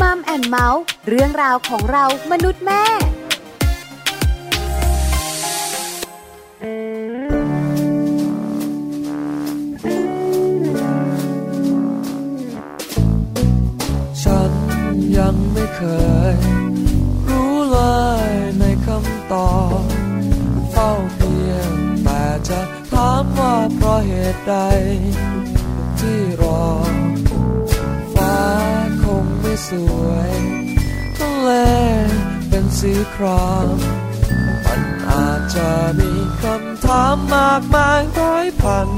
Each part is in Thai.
มัมแอนเมาส์เรื่องราวของเรามนุษย์แม่ฉันยังไม่เคย รู้เลยในคำตอบเฝ้าเพียงแต่จะถามว่าเพราะเหตุใด สวยทะเลเป็นสีครามมันอาจจะมีคำถามมากมายร้อยพัน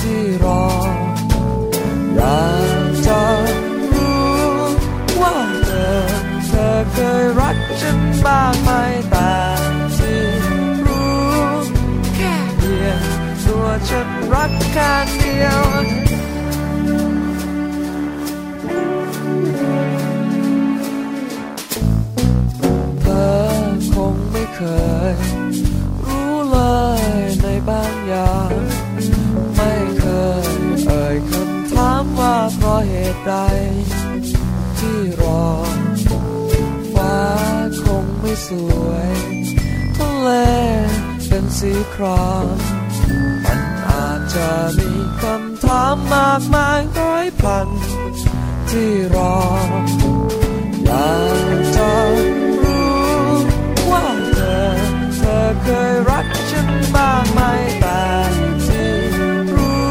ที่รออยากจะรู้ว่าเธอเธอเคยรักฉันบ้างไหมแต่ที่รู้แค่เพียงตัวฉันรักแค่เดียว ย รู้เลยในบางอย่าง ไม่เคยเอ่ยคำถามว่าเพราะเหตุใดที่รอ ฟ้าคงไม่สวยทะเลเป็นสีครามมันอาจจะมีคำถามมากมายร้อยพัน ที่รออยาก รักฉันบ้างไหมแต่ที่รู้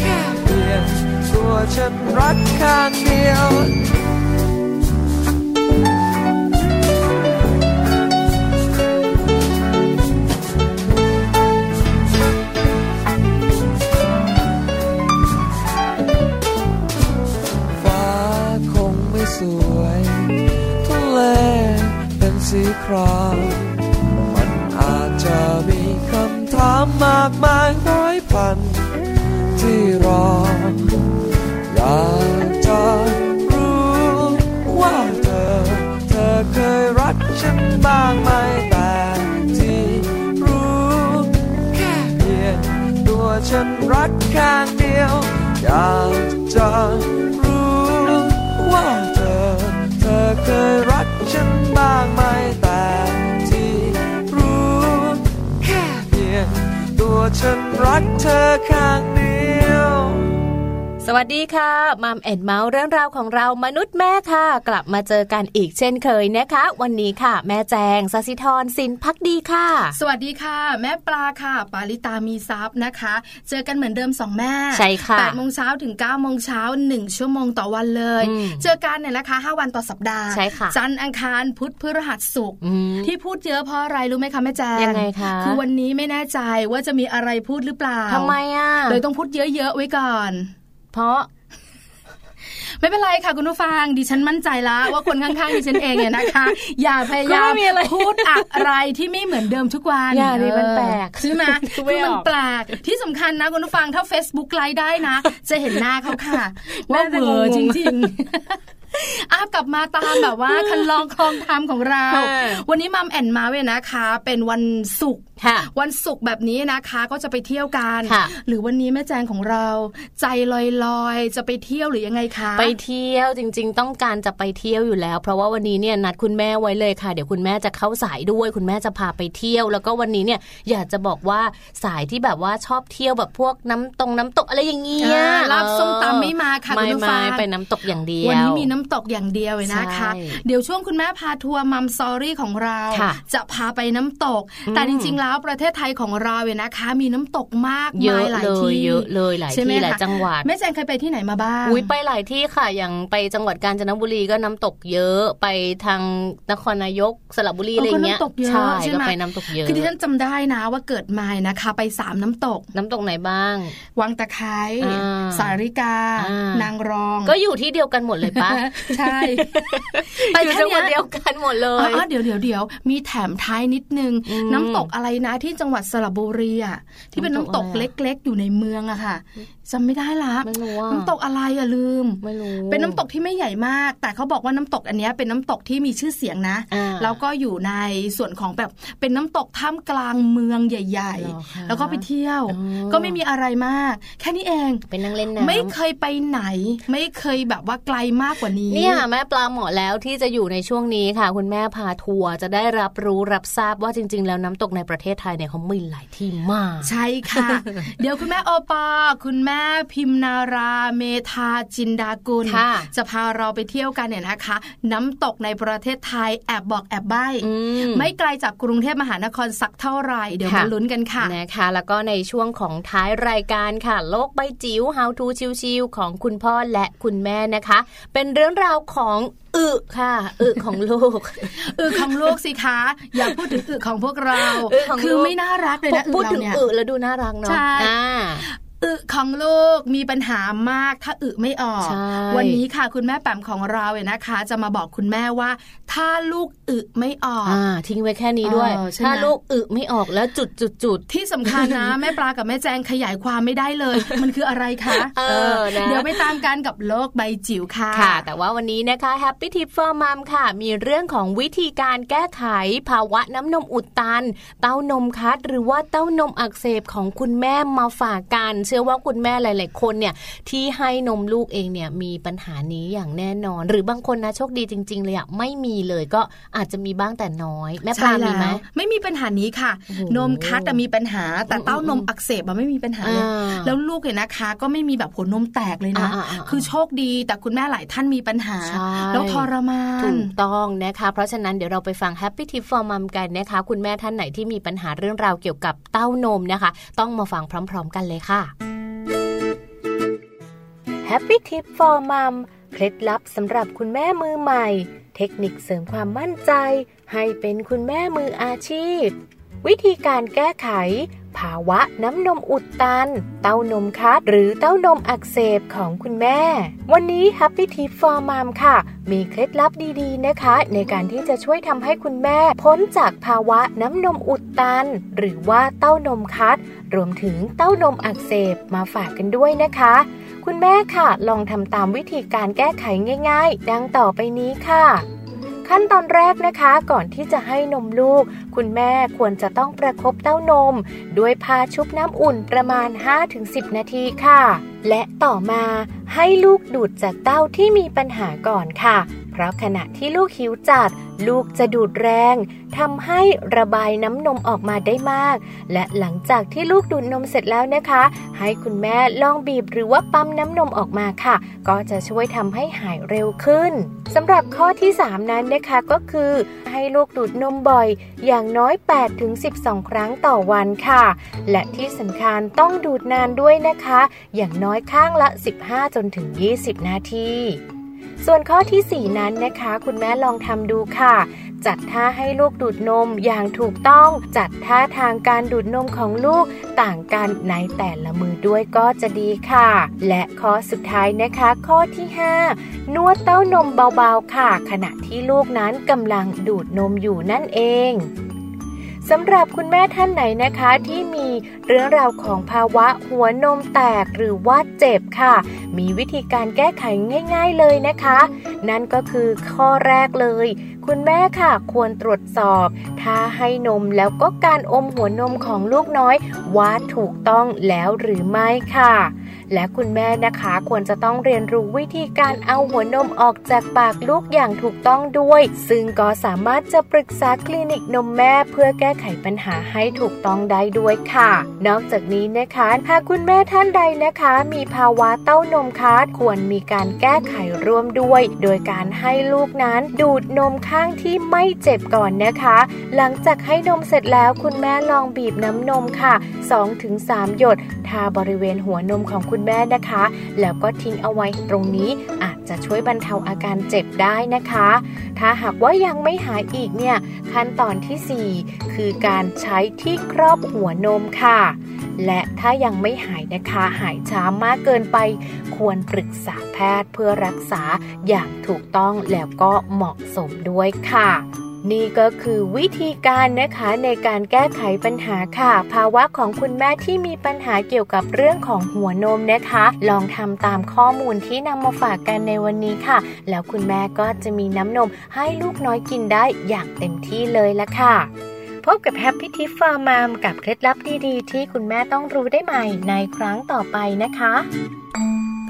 แค่เพียงตัวฉันรักข้างเดียวฟ้าคงไม่สวยทะเลเป็นสีครามามมากมายร้อยพัน ที่รอ อยากจะรู้ว่าเธอ เธอเคยรักฉันบ้างไหมแต่ที่รู้ แค่เพียงตัวฉันรักข้างเดียว อยากจะ วัสดีค่ะมัมแอนเมาส์เรื่องราวของเรามนุษย์แม่ค่ะ กลับมาเจอกันอีกเช่นเคยนะคะ วันนี้ค่ะ แม่แจงสศิธรสินพักดีค่ะ สวัสดีค่ะ แม่ปลาค่ะ ปาลิตามีซับนะคะ เจอกันเหมือนเดิมสองแม่ใช่ค่ะแปดโมงเช้าถึง9ก้าโมงเช้าหนึ่งชั่วโมงต่อวันเลยอืมเจอกันเนี่ยนะคะห้าวันต่อสัปดาห์ใช่ค่ะจันทร์อังคารพุธพฤหัสศุกร์อืมที่พูดเยอะเพราะอะไรรู้ไหมคะแม่แจงยังไงคะคือวันนี้ไม่แน่ใจว่าจะมีอะไรพูดหรือเปล่าทำไมอะเลยต้องพูดเยอะๆไว้ก่อน เพราะ ไม่เป็นไรค่ะคุณผู้ฟังดิฉันมั่นใจละว่าคนข้างๆดิฉันเองเนี่ยนะคะ อย่าพยายามก็ไม่มีอะไรพูดอะไรที่ไม่เหมือนเดิมทุกวันอย่าดิมันแปลกใช่ไหมคือไม่คือมันออกแปลกที่สำคัญนะคุณผู้ฟังถ้า Facebook ไลฟ์ได้นะ จะเห็นหน้าเขาค่ะ ว่าน่าจะเวอร์งจงริงๆ อากลับมาตามแบบว่าคันลองคลองธรรมของเราค่ะวันนี้มัมแอนมาเวยนะคะ เป็นวันศุกร์ค่ะวันศุกร์แบบนี้นะคะก็จะไปเที่ยวกันค่ะหรือวันนี้แม่แจงของเรา ใจลอยๆ จะไปเที่ยวหรือยังไงคะ ไปเที่ยวจริง ๆ ต้องการจะไปเที่ยวอยู่แล้ว เพราะว่าวันนี้เนี่ยนัดคุณแม่ไว้เลยค่ะ เดี๋ยวคุณแม่จะเข้าสายด้วย คุณแม่จะพาไปเที่ยว แล้วก็วันนี้เนี่ยอยากจะบอกว่าสายที่แบบว่าชอบเที่ยวแบบพวกน้ำตรงน้ำตกอะไรอย่างเงี้ยอ่าลาบเออส้มตำไม่มาค่ะไม่คุณผู้ฟัมางไปน้ำตกอย่างเดียววันนี้มีน้ำตกอย่างเดียวเลยนะคะใช่เดี๋ยวช่วงคุณแม่พาทัวร์มัมซอรี่ของเราค่ะจะพาไปน้ำตกอืมแต่จริง ๆ แล้วประเทศไทยของเราเนี่ยนะคะ มีน้ำตกมากเยมาอะยหลายเลยที่เยอะเลยหลายใช่ไหมที่หลายคะจังหวัดแม่แจงเคยไปที่ไหนมาบ้างอุ้ยไปหลายที่ค่ะอย่างไปจังหวัดกาญจนบุรีก็น้ำตกเยอะไปทางนครนายกสระบุรีอะไรเงี้ยก็น้ำตกเยอะใช่ใช่ก็ไหมไปน้ำตกเยอะคือที่ฉันจำได้นะว่าเกิดมานะคะ ไปสามน้ำตก น้ำตกไหนบ้าง วังตะไคร้อ่าสาริกาอ่านนางรอง ก็อยู่ที่เดียวกันหมดเลยปะใช่ ไปแค่จังหวัดเนี้ยเดียวกันหมดเลอ๋อยเดี๋ยวเดี๋ยวเดี๋ยวมีแถมท้ายนิดนึงอืมน้ำตกอะไรนะที่จังหวัดสระบุรีอะที่เป็นน้ำตกน้ำตกอะไรอะเล็ก ๆ อยู่ในเมืองอะค่ะ จำไม่ได้ละไม่รู้อะน้ำตกอะไรอะลืมไม่รู้เป็นน้ำตกที่ไม่ใหญ่มาก แต่เขาบอกว่าน้ำตกอันเนี้ยเป็นน้ำตกที่มีชื่อเสียงนะอ่าแล้วก็อยู่ในส่วนของแบบเป็นน้ำตกท่ามกลางเมืองใหญ่เหรอคะๆแล้วก็ไปเที่ยวอ๋อก็ไม่มีอะไรมาก แค่นี้เองเป็นนั่งเล่นน้ำไม่เคยไปไหน ไม่เคยแบบว่าไกลมากกว่านี้เนี่ยแม่ปลาหมอแล้วที่จะอยู่ในช่วงนี้ค่ะ คุณแม่พาทัวร์จะได้รับรู้รับทราบว่าจริง ๆ แล้วน้ำตกในประเทศไทยเนี่ยเขามีหลายที่มาก ใช่ค่ะ เดี๋ยวคุณแม่โอปอคุณแม่พิมนาราเมธาจินดากุลค่ะจะพาเราไปเที่ยวกันเนี่ยนะคะ น้ำตกในประเทศไทยแอบบอกแอบใบ้อืมไม่ไกลจากกรุงเทพมหานครสักเท่าไหร่เดี๋ยวค่ะมาลุ้นกันค่ะนะคะแล้วก็ในช่วงของท้ายรายการค่ะ โลกใบจิ๋ว How to ชิวๆของคุณพ่อและคุณแม่นะคะ เป็นเรื่องราวของอึค่ะอึของลูกอึของลูกสิคะ อย่าพูดถึงอึของพวกเราอึของคือลูกไม่น่ารักเลยนะอึพูดเราถึงเนี่ยอึแล้วดูน่ารักเนาะใช่ อ่าอึของลูกมีปัญหามากถ้าอึไม่ออกใช่วันนี้ค่ะคุณแม่แปมของเราเนี่ยนะคะ จะมาบอกคุณแม่ว่า ถ้าลูกอึไม่ออกอ่าทิ้งไว้แค่นี้ด้วยเออใช่ไหมถ้าลูกอึไม่ออกแล้วจุดจุดจุดที่สำคัญนะ แม่ปลากับแม่แจงขยายความไม่ได้เลย มันคืออะไรคะเออนะเดี๋ยวไปตามกันกับโลกใบจิ๋วค่ะค่ะ แต่ว่าวันนี้นะคะ Happy Tip for Mom ค่ะ มีเรื่องของวิธีการแก้ไขภาวะน้ำนมอุดตัน เต้านมคัดหรือว่าเต้านมอักเสบของคุณแม่มาฝากกันเชื่อว่าคุณแม่หลาย ๆ คนเนี่ยที่ให้นมลูกเองเนี่ยมีปัญหานี้อย่างแน่นอน หรือบางคนนะโชคดีจริง ๆ เลยอะไม่มีเลยก็อาจจะมีบ้างแต่น้อย แม่ปลาใช่มีไหมแล้วไม่มีปัญหานี้ค่ะโอ้โหนมคัดแต่มีปัญหาแต่เต้านมอักเสบอะไม่มีปัญหาเลยอ่าแล้วลูกเนี่ยนะคะ ก็ไม่มีแบบหัวนมแตกเลยนะอ่าๆๆคือโชคดีแต่คุณแม่หลายท่านมีปัญหาใช่แล้วทรมาถูนกต้องนะคะ เพราะฉะนั้นเดี๋ยวเราไปฟัง Happy Tip for Mom กันนะคะ คุณแม่ท่านไหนที่มีปัญหาเรื่องราวเกี่ยวกับเต้านมนะคะ ต้องมาฟังพร้อม ๆ กันเลยค่ะ Happy Tip for Mom เคล็ดลับสำหรับคุณแม่มือใหม่ เทคนิคเสริมความมั่นใจ ให้เป็นคุณแม่มืออาชีพ วิธีการแก้ไข ภาวะน้ำนมอุดตัน เต้านมคัดหรือเต้านมอักเสบของคุณแม่ วันนี้ Happy Tip for Mom ค่ะ มีเคล็ดลับดีๆนะคะ ในการที่จะช่วยทำให้คุณแม่ พ้นจากภาวะน้ำนมอุดตัน หรือว่าเต้านมคัด รวมถึงเต้านมอักเสบมาฝากกันด้วยนะคะ คุณแม่ค่ะ ลองทำตามวิธีการแก้ไขง่าย ๆ ดังต่อไปนี้ค่ะ ขั้นตอนแรกนะคะก่อนที่จะให้นมลูก คุณแม่ควรจะต้องประคบเต้านม ด้วยพาชุบน้ำอุ่นประมาณ 5-10 นาทีค่ะ และต่อมาให้ลูกดูดจากเต้าที่มีปัญหาก่อนค่ะ ราะขณะที่ลูกหิวจัด ลูกจะดูดแรงทำให้ระบายน้ำนมออกมาได้มาก และหลังจากที่ลูกดูดนมเสร็จแล้วนะคะ ให้คุณแม่ลองบีบหรือว่าปั๊มน้ำนมออกมาค่ะ ก็จะช่วยทำให้หายเร็วขึ้นสำหรับข้อที่ 3 นั้นนะคะก็คือ ให้ลูกดูดนมบ่อย อย่างน้อย 8-12 ครั้งต่อวันค่ะ และที่สำคัญต้องดูดนานด้วยนะคะ อย่างน้อยข้างละ 15 จนถึง 20 นาที ส่วนข้อทีสี่ 4 นั้นนะคะ คุณแม่ลองทำดูค่ะ จัดท่าให้ลูกดูดนมอย่างถูกต้อง จัดท่าทางการดูดนมของลูกต่างกันในแต่ละมือด้วยก็จะดีค่ะ และข้อสุดท้ายนะคะ ข้อที่ 5 นวดเต้านมเบาๆค่ะ ขณะที่ลูกนั้นกำลังดูดนมอยู่นั่นเอง สำหรับคุณแม่ท่านไหนนะคะที่มีเรื่องราวของภาวะหัวนมแตกหรือว่าเจ็บค่ะ มีวิธีการแก้ไขง่าย ๆเลยนะคะ นั่นก็คือข้อแรกเลย คุณแม่ค่ะควรตรวจสอบ ถ้าให้นมแล้วก็การอมหัวนมของลูกน้อย ว่าถูกต้องแล้วหรือไม่ค่ะ และคุณแม่นะคะควรจะต้องเรียนรู้วิธีการเอาหัวนมออกจากปากลูกอย่างถูกต้องด้วย ซึ่งก็สามารถจะปรึกษาคลินิกนมแม่เพื่อแก้ไขปัญหาให้ถูกต้องได้ด้วยค่ะ นอกจากนี้นะคะหากคุณแม่ท่านใดนะคะ มีภาวะเต้านมคัดควรมีการแก้ไขร่วมด้วย โดยการให้ลูกนั้นดูดนมข้างที่ไม่เจ็บก่อนนะคะ หลังจากให้นมเสร็จแล้วคุณแม่ลองบีบน้ำนมค่ะ 2-3 หยด ทาบริเวณหัวนมของคุณแม่นะคะ แล้วก็ทิ้งเอาไว้ตรงนี้อาจจะช่วยบรรเทาอาการเจ็บได้นะคะ ถ้าหากว่ายังไม่หายอีกเนี่ยขั้นตอนทีสี่4 คืือการใช้ที่ครอบหัวนมค่ะ และถ้ายังไม่หายนะคะหายช้ามากเกินไป ควรปรึกษาแพทย์เพื่อรักษาอย่างถูกต้องแล้วก็เหมาะสมด้วยค่ะนี่ก็คือวิธีการนะคะในการแก้ไขปัญหาค่ะ ภาวะของคุณแม่ที่มีปัญหาเกี่ยวกับเรื่องของหัวนมนะคะ ลองทำตามข้อมูลที่นำมาฝากกันในวันนี้ค่ะ แล้วคุณแม่ก็จะมีน้ำนมให้ลูกน้อยกินได้อย่างเต็มที่เลยละค่ะ พบกับ Happy Tip for Mom กับเคล็ดลับดีๆ ที่คุณแม่ต้องรู้ได้ใหม่ในครั้งต่อไปนะคะ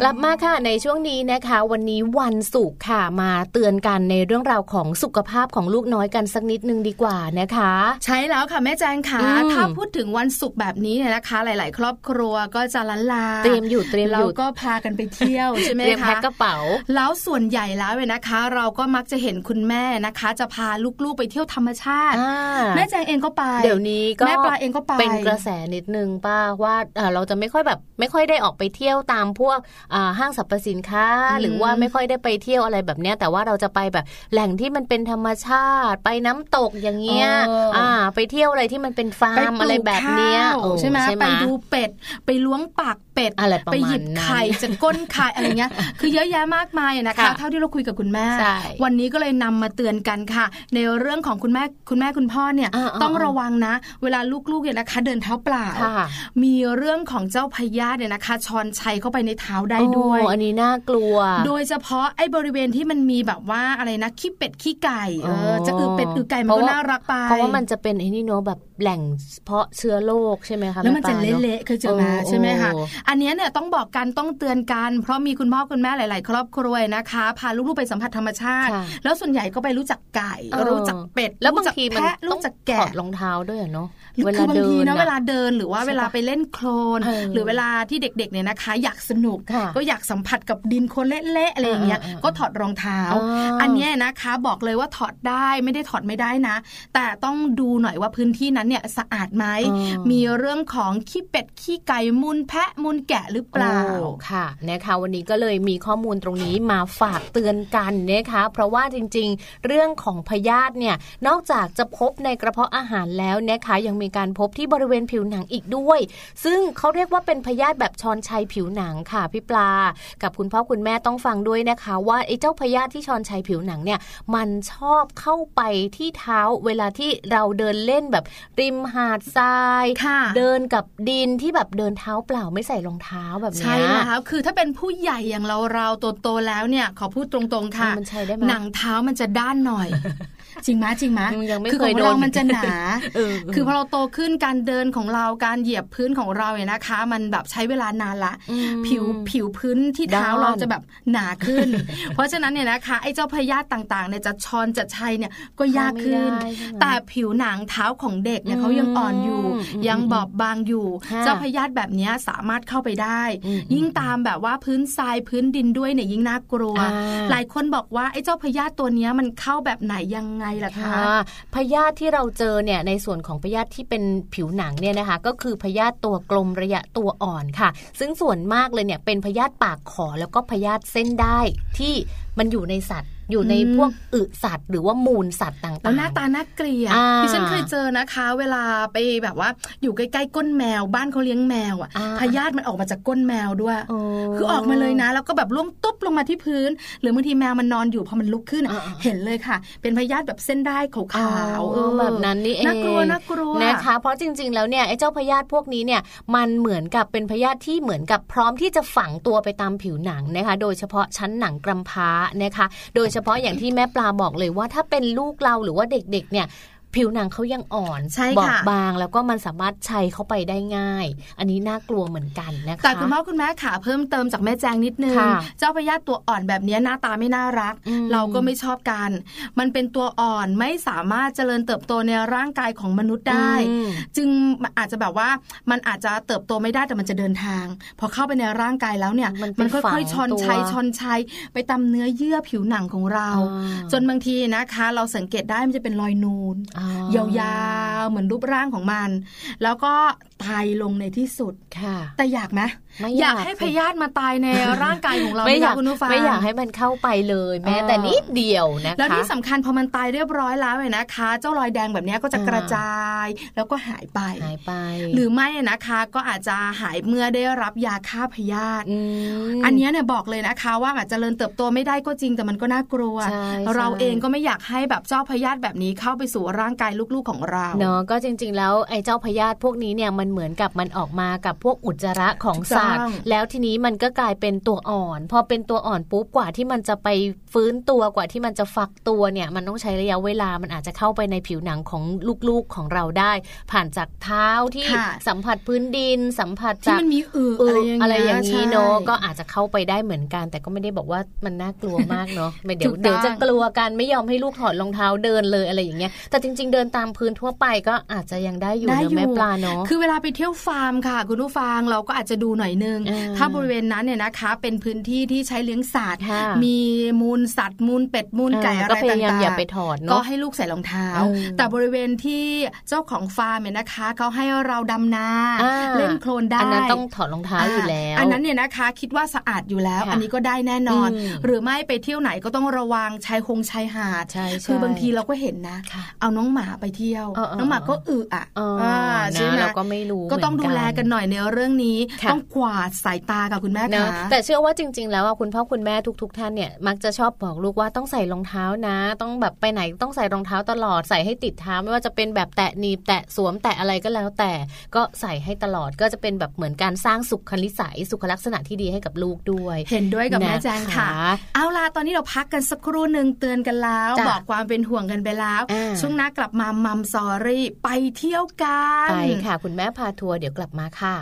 กลับมาค่ะในช่วงนี้นะคะ วันนี้วันศุกร์ค่ะมาเตือนกันในเรื่องราวของสุขภาพของลูกน้อยกันสักนิดนึงดีกว่านะคะ ใช่แล้วค่ะแม่แจงค่ะอืมถ้าพูดถึงวันศุกร์แบบนี้เนี่ยนะคะ หลาย ๆ ครอบครัวก็จะล้านลาเตรียมอยู่เตรียมอเรายู่ก็พากันไปเที่ยวใช่ไหมเตรียมคะแพ็คกระเป๋า แล้วส่วนใหญ่แล้วเนี่ยนะคะ เราก็มักจะเห็นคุณแม่นะคะ จะพาลูก ๆ ไปเที่ยวธรรมชาติอ่าแม่แจงเองก็ไป เดี๋ยวนี้ก็แม่ปลาเองก็ไปเป็นกระแสนิดนึงป้าว่าเอ่อเราจะไม่ค่อยแบบ ไม่ค่อยได้ออกไปเที่ยวตามพวกอ่าห้างสรรพสินค้าอืมหรือว่าไม่ค่อยได้ไปเที่ยวอะไรแบบเนี้ยแต่ว่าเราจะไปแบบแหล่งที่มันเป็นธรรมชาติ ไปน้ำตกอย่างเงี้ยเอออ่อ่า ไปเที่ยวอะไรที่มันเป็นฟาไปร์มปลูกอะไรแบบเนี้ยข้าวโอ้ใช่ไหมไปดูเป็ด ไปล้วงปากเป็ดอะไรประมาณไปหยิบไข่นั้นจากก้นไข่อะไรเงี้ย คือเยอะแยะมากมายนะคะค่ะเท่าที่เราคุยกับคุณแม่ใช่วันนี้ก็เลยนำมาเตือนกันค่ะ ในเรื่องของคุณแม่คุณแม่คุณพ่อเนี่ยอ่าๆต้องระวังนะ เวลาลูกๆเนี่ยนะคะ เดินเท้าเปล่าค่ะมีเรื่องของเจ้าพยาธิเนี่ยนะคะชอนชัยเข้าไปในเท้าได้ด้วยโอ้อันนี้น่ากลัว โดยเฉพาะไอ้บริเวณที่มันมีแบบว่าอะไรนะขี้เป็ดขี้ไก่เอออจะอือเป็ดอือไก่มันเพราะก็ว่าน่ารักไปเพราะว่ามันจะเป็นไอ้นี่เนอะแบบ แหล่งเพาะเชื้อโรคใช่ไหมคะแล้วมันจะม่ปาอเละๆเคยเจอมาโอ้ใช่ไหมคะโอ้อันเนี้ยเนี่ยต้องบอกกันต้องเตือนกันเพราะมีคุณพ่อคุณแม่หลาย ๆ ครอบครัวนะคะ พาลูกๆไปสัมผัสธรรมชาติค่ะแล้วส่วนใหญ่ก็ไปรู้จักไก่เออรู้จักเป็ดแล้วบางรู้จักทีมันแพะต้รู้องจักถแกะอดรองเท้าด้วยอะเนาะคือบางทีนะอะเวลาเดินหรือว่าใช่ปะเวลาไปเล่นโคลนเออหรือเวลาที่เด็ก ๆ เนี่ยนะคะ อยากสนุกค่ะก็อยากสัมผัสกับดินโคลนเละๆอะไรอย่างเงี้ยเออเออเออก็ถอดรองเท้าอ๋ออัอันเนี้ยนะคะบอกเลยว่าถอดได้ไม่ได้ถอดไม่ได้นะ แต่ต้องดูหน่อยว่าพื้นที่นั้นเนี่ยสะอาดไหมอ๋อมีเรื่องของขี้เป็ดขี้ไก่มูลแพะมูลแกะหรือเปล่าโอ้ค่ะนะคะวันนี้ก็เลยมีข้อมูลตรงนี้มาฝากเตือนกันนะคะเพราะว่าจริงๆ เรื่องของพยาธิเนี่ยนอกจากจะพบในกระเพาะอาหารแล้วนะคะยังมีการพบที่บริเวณผิวหนังอีกด้วย ซึ่งเขาเรียกว่าเป็นพยาธิแบบชอนชัยผิวหนังค่ะพี่ปลา กับคุณพ่อคุณแม่ต้องฟังด้วยนะคะ ว่าไอ้เจ้าพยาธิที่ชอนชัยผิวหนังเนี่ยมันชอบเข้าไปที่เท้าเวลาที่เราเดินเล่นแบบริมหาดทรายค่ะเดินกับดินที่แบบเดินเท้าเปล่าไม่ใส่รองเท้าแบบเนี้ยใช่แล้วคือถ้าเป็นผู้ใหญ่อย่างเราเราโตๆแล้วเนี่ย ขอพูดตรงๆค่ะมันใช้ได้ไหมหนังเท้ามันจะด้านหน่อยจริงไหมจริงไหมอืมยังไม่คือเคขอยงโดนเรามันจะหนาเออคือพอเราโตขึ้นการเดินของเราการเหยียบพื้นของเราเนี่ยนะคะ มันแบบใช้เวลานานละอืมผิวผิวพื้นที่เท้าด้านเราจะแบบหนาขึ้น เพราะฉะนั้นเนี่ยนะคะไอ้เจ้าพยาธิต่างๆเนี่ยจะชอนจะชัยเนี่ยก็ยากขึ้นไม่ได้ใช่ไหมแต่ผิวหนังเท้าของเด็กเนี่ยเขายังอ่อนอยู่อืมยังบอบบางอยู่ค่ะเจ้าพยาธิแบบเนี้ยสามารถเข้าไปได้อืมยิ่งตามแบบว่าพื้นทรายพื้นดินด้วยเนี่ยยิ่งน่ากลัวอ่าหลายคนบอกว่าไอ้เจ้าพยาธิตัวเนี้ยมันเข้าแบบไหนยังไงล่ะคะค่ะพยาธิที่เราเจอเนี่ยในส่วนของพยาธิที่เป็นผิวหนังเนี่ยนะคะ ก็คือพยาธิตัวกลมระยะตัวอ่อนค่ะ ซึ่งส่วนมากเลยเนี่ยเป็นพยาธิปากขอแล้วก็พยาธิเส้นได้ที่มันอยู่ในสัตว์ อยู่ในอืมพวกอึสัตว์ หรือว่ามูลสัตว์ต่างๆแล้วหน้าตาน่าเกลียดอ่าดิฉันเคยเจอนะคะ เวลาไปแบบว่าอยู่ใกล้ๆก้นแมว บ้านเขาเลี้ยงแมวอะอ่าพยาธิมันออกมาจากก้นแมวด้วยโอ้คือออกมาเลยนะ แล้วก็แบบล่วงตุ๊บลงมาที่พื้น หรือบางทีแมวมันนอนอยู่พอมันลุกขึ้นอะอ่าเห็นเลยค่ะ เป็นพยาธิแบบเส้นได้ขาวๆเออแบบนั้นนี่เองน่ากลัวน่ากลัวนะคะ เพราะจริง ๆ แล้วเนี่ยไอ้เจ้าพยาธิพวกนี้เนี่ยมันเหมือนกับเป็นพยาธิที่เหมือนกับพร้อมที่จะฝังตัวไปตามผิวหนังนะคะ โดยเฉพาะชั้นหนังกรำพร้านะคะ โดยเฉพาะอย่างที่แม่ปลาบอกเลยว่าถ้าเป็นลูกเราหรือว่าเด็กๆเนี่ย ผิวหนังเขายังอ่อนใช่บอค่ะบบางแล้วก็มันสามารถใช้เข้าไปได้ง่าย อันนี้น่ากลัวเหมือนกันนะคะแต่คุณพ่อคุณแม่ขาเพิ่มเติมจากแม่แจงนิดนึงค่ะเจ้าพยาธิตัวอ่อนแบบนี้หน้าตาไม่น่ารักอืมเราก็ไม่ชอบกัน มันเป็นตัวอ่อนไม่สามารถเจริญเติบโตในร่างกายของมนุษย์ได้อืมจึงมันอาจจะแบบว่ามันอาจจะเติบโตไม่ได้แต่มันจะเดินทาง พอเข้าไปในร่างกายแล้วเนี่ยมันไปค่ฝัอยงๆชอนตัวชัยชอนชัยไปตามเนื้อเยื่อผิวหนังของเราอ่าจนบางทีนะคะ เราสังเกตได้มันจะเป็นรอยนูนอ่ยาวๆเหมือนรูปร่างของมัน แล้วก็ ตภัยลงในที่สุดค่ะ แต่อยากไหมไม่อยากให้พยาธิมาตายในร่างกายของเราไม่อยากหคุณผู้ฟังไม่อยากให้มันเข้าไปเลย แม้แต่นิดเดียวนะคะแล้วที่สำคัญพอมันตายเรียบร้อยแล้วเนี่ยนะคะ เจ้ารอยแดงแบบเนี้ยก็จะอ่ากระจาย แล้วก็หายไปหายไป หรือไม่นะคะก็อาจจะหายเมื่อได้รับยาฆ่าพยาธิมอันเนี้ยเนี่ยบอกเลยนะคะว่าอาจจะเจริญเติบโตไม่ได้ก็จริงแต่มันก็น่ากลัวใช่เราใช่เองก็ไม่อยากให้แบบเจ้าพยาธิแบบนี้เข้าไปสู่ร่างกายลูกๆของเราเนาะก็จริง ๆ แล้วไอ้เจ้าพยาธิพวกนี้เนี่ยมันเหมือนกับมันออกมากับพวกอุจจาระของถูกต้องสัตว์แล้วทีนี้มันก็กลายเป็นตัวอ่อน พอเป็นตัวอ่อนปุ๊บกว่าที่มันจะไปฟื้นตัวกว่าที่มันจะฟักตัวเนี่ย มันต้องใช้ระยะเวลามันอาจจะเข้าไปในผิวหนังของลูกๆของเราได้ ผ่านจากเท้าที่ค่ะสัมผัสพื้นดิน สัมผัสที่จากมันมีอือเออะไรออย่างเงี้ยอะไรอย่างนี้ใช่เนาะก็อาจจะเข้าไปได้เหมือนกัน แต่ก็ไม่ได้บอกว่ามันน่ากลัวมากเนาะไม่เดี๋ยวถูกต้องเดี๋ยวจะกลัวกันไม่ยอมให้ลูกถอดรองเท้าเดินเลยอะไรอย่างเงี้ยแต่จริง ๆ เดินตามพื้นทั่วไปก็อาจจะยังได้อยู่ได้เนอะอยู่แม่ปลาเนาะคือเวลาไปเที่ยวฟาร์มค่ะ คุณผู้ฟังเราก็อาจจะดูหน่อยนึงอ่าถ้าบริเวณนั้นเนี่ยนะคะ เป็นพื้นที่ที่ใช้เลี้ยงสัตว์ค่ะมีมูลสัตว์มูลเป็ดมูลไก่อ่าอะไรก็พยายามต่างๆอย่าไปถอดเนอะก็ให้ลูกใส่รองเท้าเออแต่บริเวณที่เจ้าของฟาร์มเนี่ยนะคะเขาให้เราดำนาอ่าเล่นโคลนได้อันนั้นต้องถอดรองเท้าอยู่แล้ว อันนั้นเนี่ยนะคะ คิดว่าสะอาดอยู่แล้วค่ะอันนี้ก็ได้แน่นอนอืมหรือไม่ไปเที่ยวไหนก็ต้องระวังชายคงชายหาดใช่ใช่คือบางทีเราก็เห็นนะค่ะเอาน้องหมาไปเที่ยวเออเออน้องหมาก็อึอะเอออาใช่นะไหมเราก็ไม่รู้ก็ต้องเหมืดูนแลกันหน่อยในเรื่องนี้ค่ะต้องกวาดสายตากับคุณแม่เนอะคะแต่เชื่อว่าจริง ๆ แล้วอะคุณพ่อคุณแม่ทุก ๆ ท่านเนี่ยมักจะชอบบอกลูกว่าต้องใส่รองเท้านะ ต้องแบบไปไหนต้องใส่รองเท้าตลอดใส่ให้ติดเท้าไม่ว่าจะเป็นแบบแตะหนีบแตะสวมแตะอะไรก็แล้ว แต่ก็ใส่ให้ตลอดก็จะเป็นแบบเหมือนการสร้างสุขลิสัยสุขลักษณะที่ดีให้กับลูกด้วย เห็นด้วยกับแม่นะคะแจงค่ะ เอาล่ะตอนนี้เราพักกันสักครู่หนึ่งเตือนกันแล้วจ้ะบอกความเป็นห่วงกันไปแล้วอ่าช่วงหน้ากลับมามัมซอรี่ไปเที่ยวกันไปค่ะ คุณแม่พพาทัวร์เดี๋ยวกลับมาค่ะ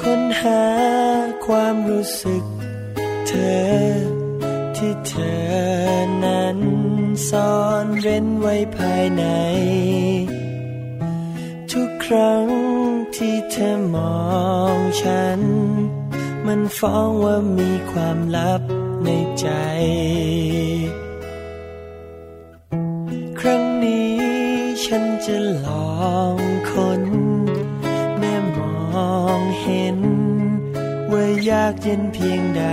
ค้นหาความรู้สึกเธอ ที่เธอนั้นซ่อนเร้นไว้ภายใน ทุกครั้งที่เธอมองฉัน มันฟ้องว่ามีความลับในใจ ครั้งนี้ฉันจะลองคนแม่มองเห็น ว่ายากเย็นเพียงใด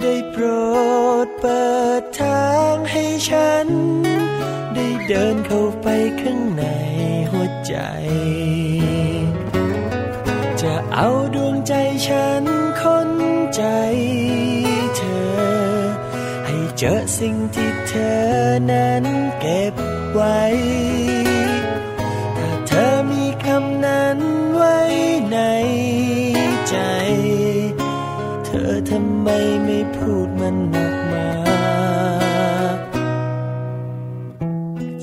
ได้โปรดเปิดทางให้ฉัน ได้เดินเข้าไปข้างในหัวใจ เอาดวงใจฉันคนใจเธอ ให้เจอสิ่งที่เธอนั้นเก็บไว้ ถ้าเธอมีคำนั้นไว้ในใจ เธอทำไมไม่พูดมันออกมา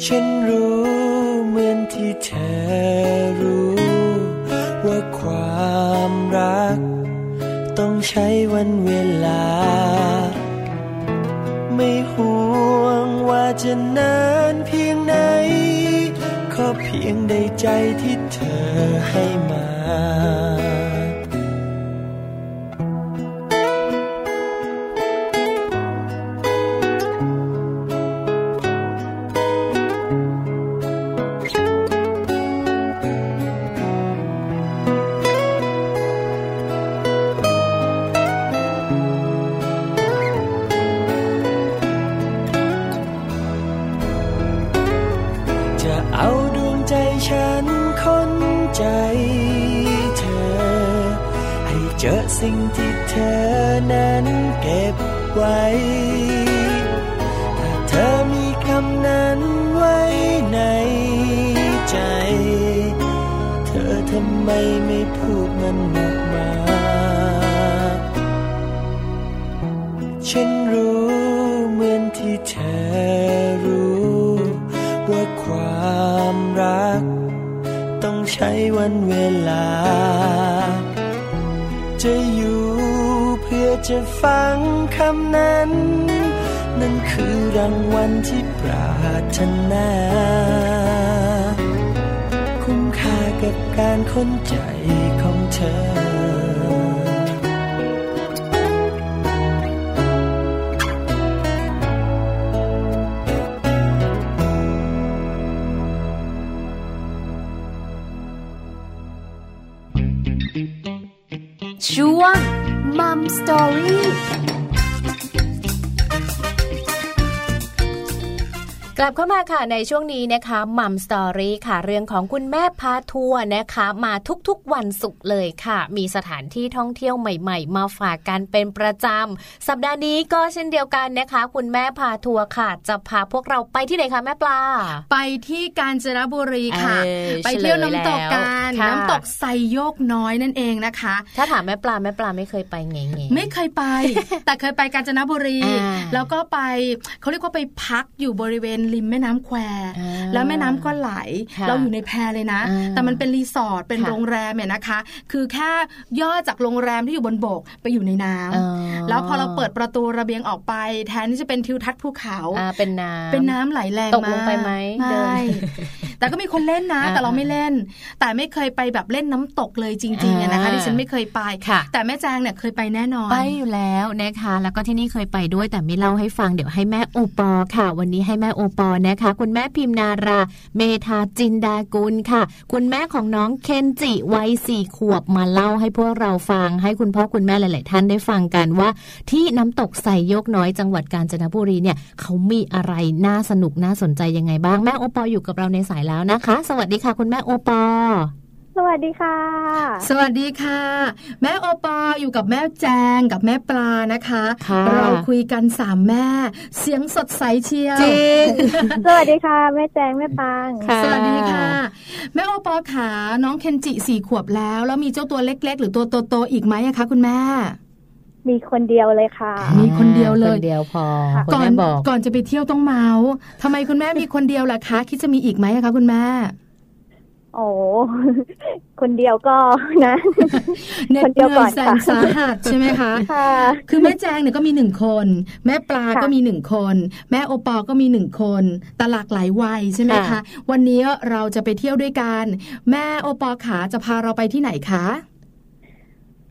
ฉันรู้เหมือนที่เธอ ต้องใช้วันเวลา ไม่ห่วงว่าจะนานเพียงไหน ขอเพียงได้ใจที่เธอให้มา ไว้ ถ้าเธอมีคำนั้นไว้ในใจ เธอทำไมไม่พูดมันออกมา ฉันรู้เหมือนที่เธอรู้ ว่าความรัก ต้องใช้วันเวลา จะฟังคำนั้น นั่นคือรางวัลที่ปรารถนา คุ้มค่ากับการค้นใจของเธอ มั กลับเข้ามาค่ะในช่วงนี้นะคะมัมสตอรี่ค่ะ เรื่องของคุณแม่พาทัวร์นะคะ มาทุกๆวันศุกร์เลยค่ะ มีสถานที่ท่องเที่ยวใหม่ ๆ มาฝากกันเป็นประจำสัปดาห์นี้ก็เช่นเดียวกันนะคะ คุณแม่พาทัวร์ค่ะ จะพาพวกเราไปที่ไหนคะแม่ปลา ไปที่กาญจนบุรีค่ะเออไปเที่ยวน้ำตกกันค่ะน้ำตกไซโยกน้อยนั่นเองนะคะ ถ้าถามแม่ปลาแม่ปลาไม่เคยไปไงไงไม่เคยไป แต่เคยไปกาญจนบุรีอ่าแล้วก็ไปเขาเรียกว่าไปพักอยู่บริเวณริมแม่น้ำแควอ่าแล้วแม่น้ำก็ไหลค่ะเราอยู่ในแพเลยนะอ่าแต่มันเป็นรีสอร์ทเป็นค่ะโรงแรมเนี่ยนะคะ คือแค่ย่อจากโรงแรมที่อยู่บนบกไปอยู่ในน้ำอ๋อแล้วพอเราเปิดประตูระเบียงออกไป แทนที่จะเป็นทิวทัศน์ภูเขาอ่าเป็นน้ำเป็นน้ำไหลแรงตกลงากไปไหมไม่เดินแต่ก็มีคนเล่นนะอ่าแต่เราไม่เล่น แต่ไม่เคยไปแบบเล่นน้ำตกเลยจริงๆอะนะคะอ่าที่ฉันไม่เคยไปค่ะแต่แม่แจงเนี่ยเคยไปแน่นอนไปอยู่แล้วนะคะ แล้วก็ที่นี่เคยไปด้วยแต่ไม่เล่าให้ฟังเดี๋ยวให้แม่โอปอค่ะ วันนี้ให้แม่โอปอนะคะ คุณแม่พิมนารา เมธาจินดากุลค่ะ คุณแม่ของน้องเคนจิวัยสี่ขวบมาเล่าให้พวกเราฟัง ให้คุณพ่อคุณแม่หลาย ๆ ท่านได้ฟังกันว่า ที่น้ำตกใส่ยกน้อยจังหวัดกาญจนบุรีเนี่ยเขามีอะไรน่าสนุกน่าสนใจยังไงบ้างแม่โอปออยู่กับเราในสายแล้วนะคะ สวัสดีค่ะ คุณแม่โอปอ สวัสดีค่ะ สวัสดีค่ะ แม่โอปออยู่กับแม่แจงกับแม่ปลานะคะค่ะเราคุยกันสามแม่ เสียงสดใสเชียวจริงสวัสดีค่ะ แม่แจงแม่ปางค่ะสวัสดีค่ะ แม่โอปอขาน้องเคนจิสี่ขวบแล้ว แล้วมีเจ้าตัวเล็ก ๆ หรือตัวโตๆอีกไหมอะคะคุณแม่มีคนเดียวเลยค่ะ มีคนเดียวเลยคนเดียวพอค่ะคุณก่อนแม่บอกก่อนจะไปเที่ยวต้องเมาส์ทำไมคุณแม่มีคนเดียวล่ะคะ คิดจะมีอีกไหมอะคะคุณแม่ โอ้คนเดียวก็นะเหน็ดคนเหเดียวนื่ก่ออยนแสค่ะนสาหัสใช่ไหมคะค่ะคือแม่แจงเนี่ยก็มีหนึ่งคน แม่ปลาค่ะก็มีหนึ่งคน แม่โอปอก็มีหนึ่งคนแต่หลากหลายวัยใช่ไหมคะค่ะวันนี้เราจะไปเที่ยวด้วยกัน แม่โอปอขาจะพาเราไปที่ไหนคะ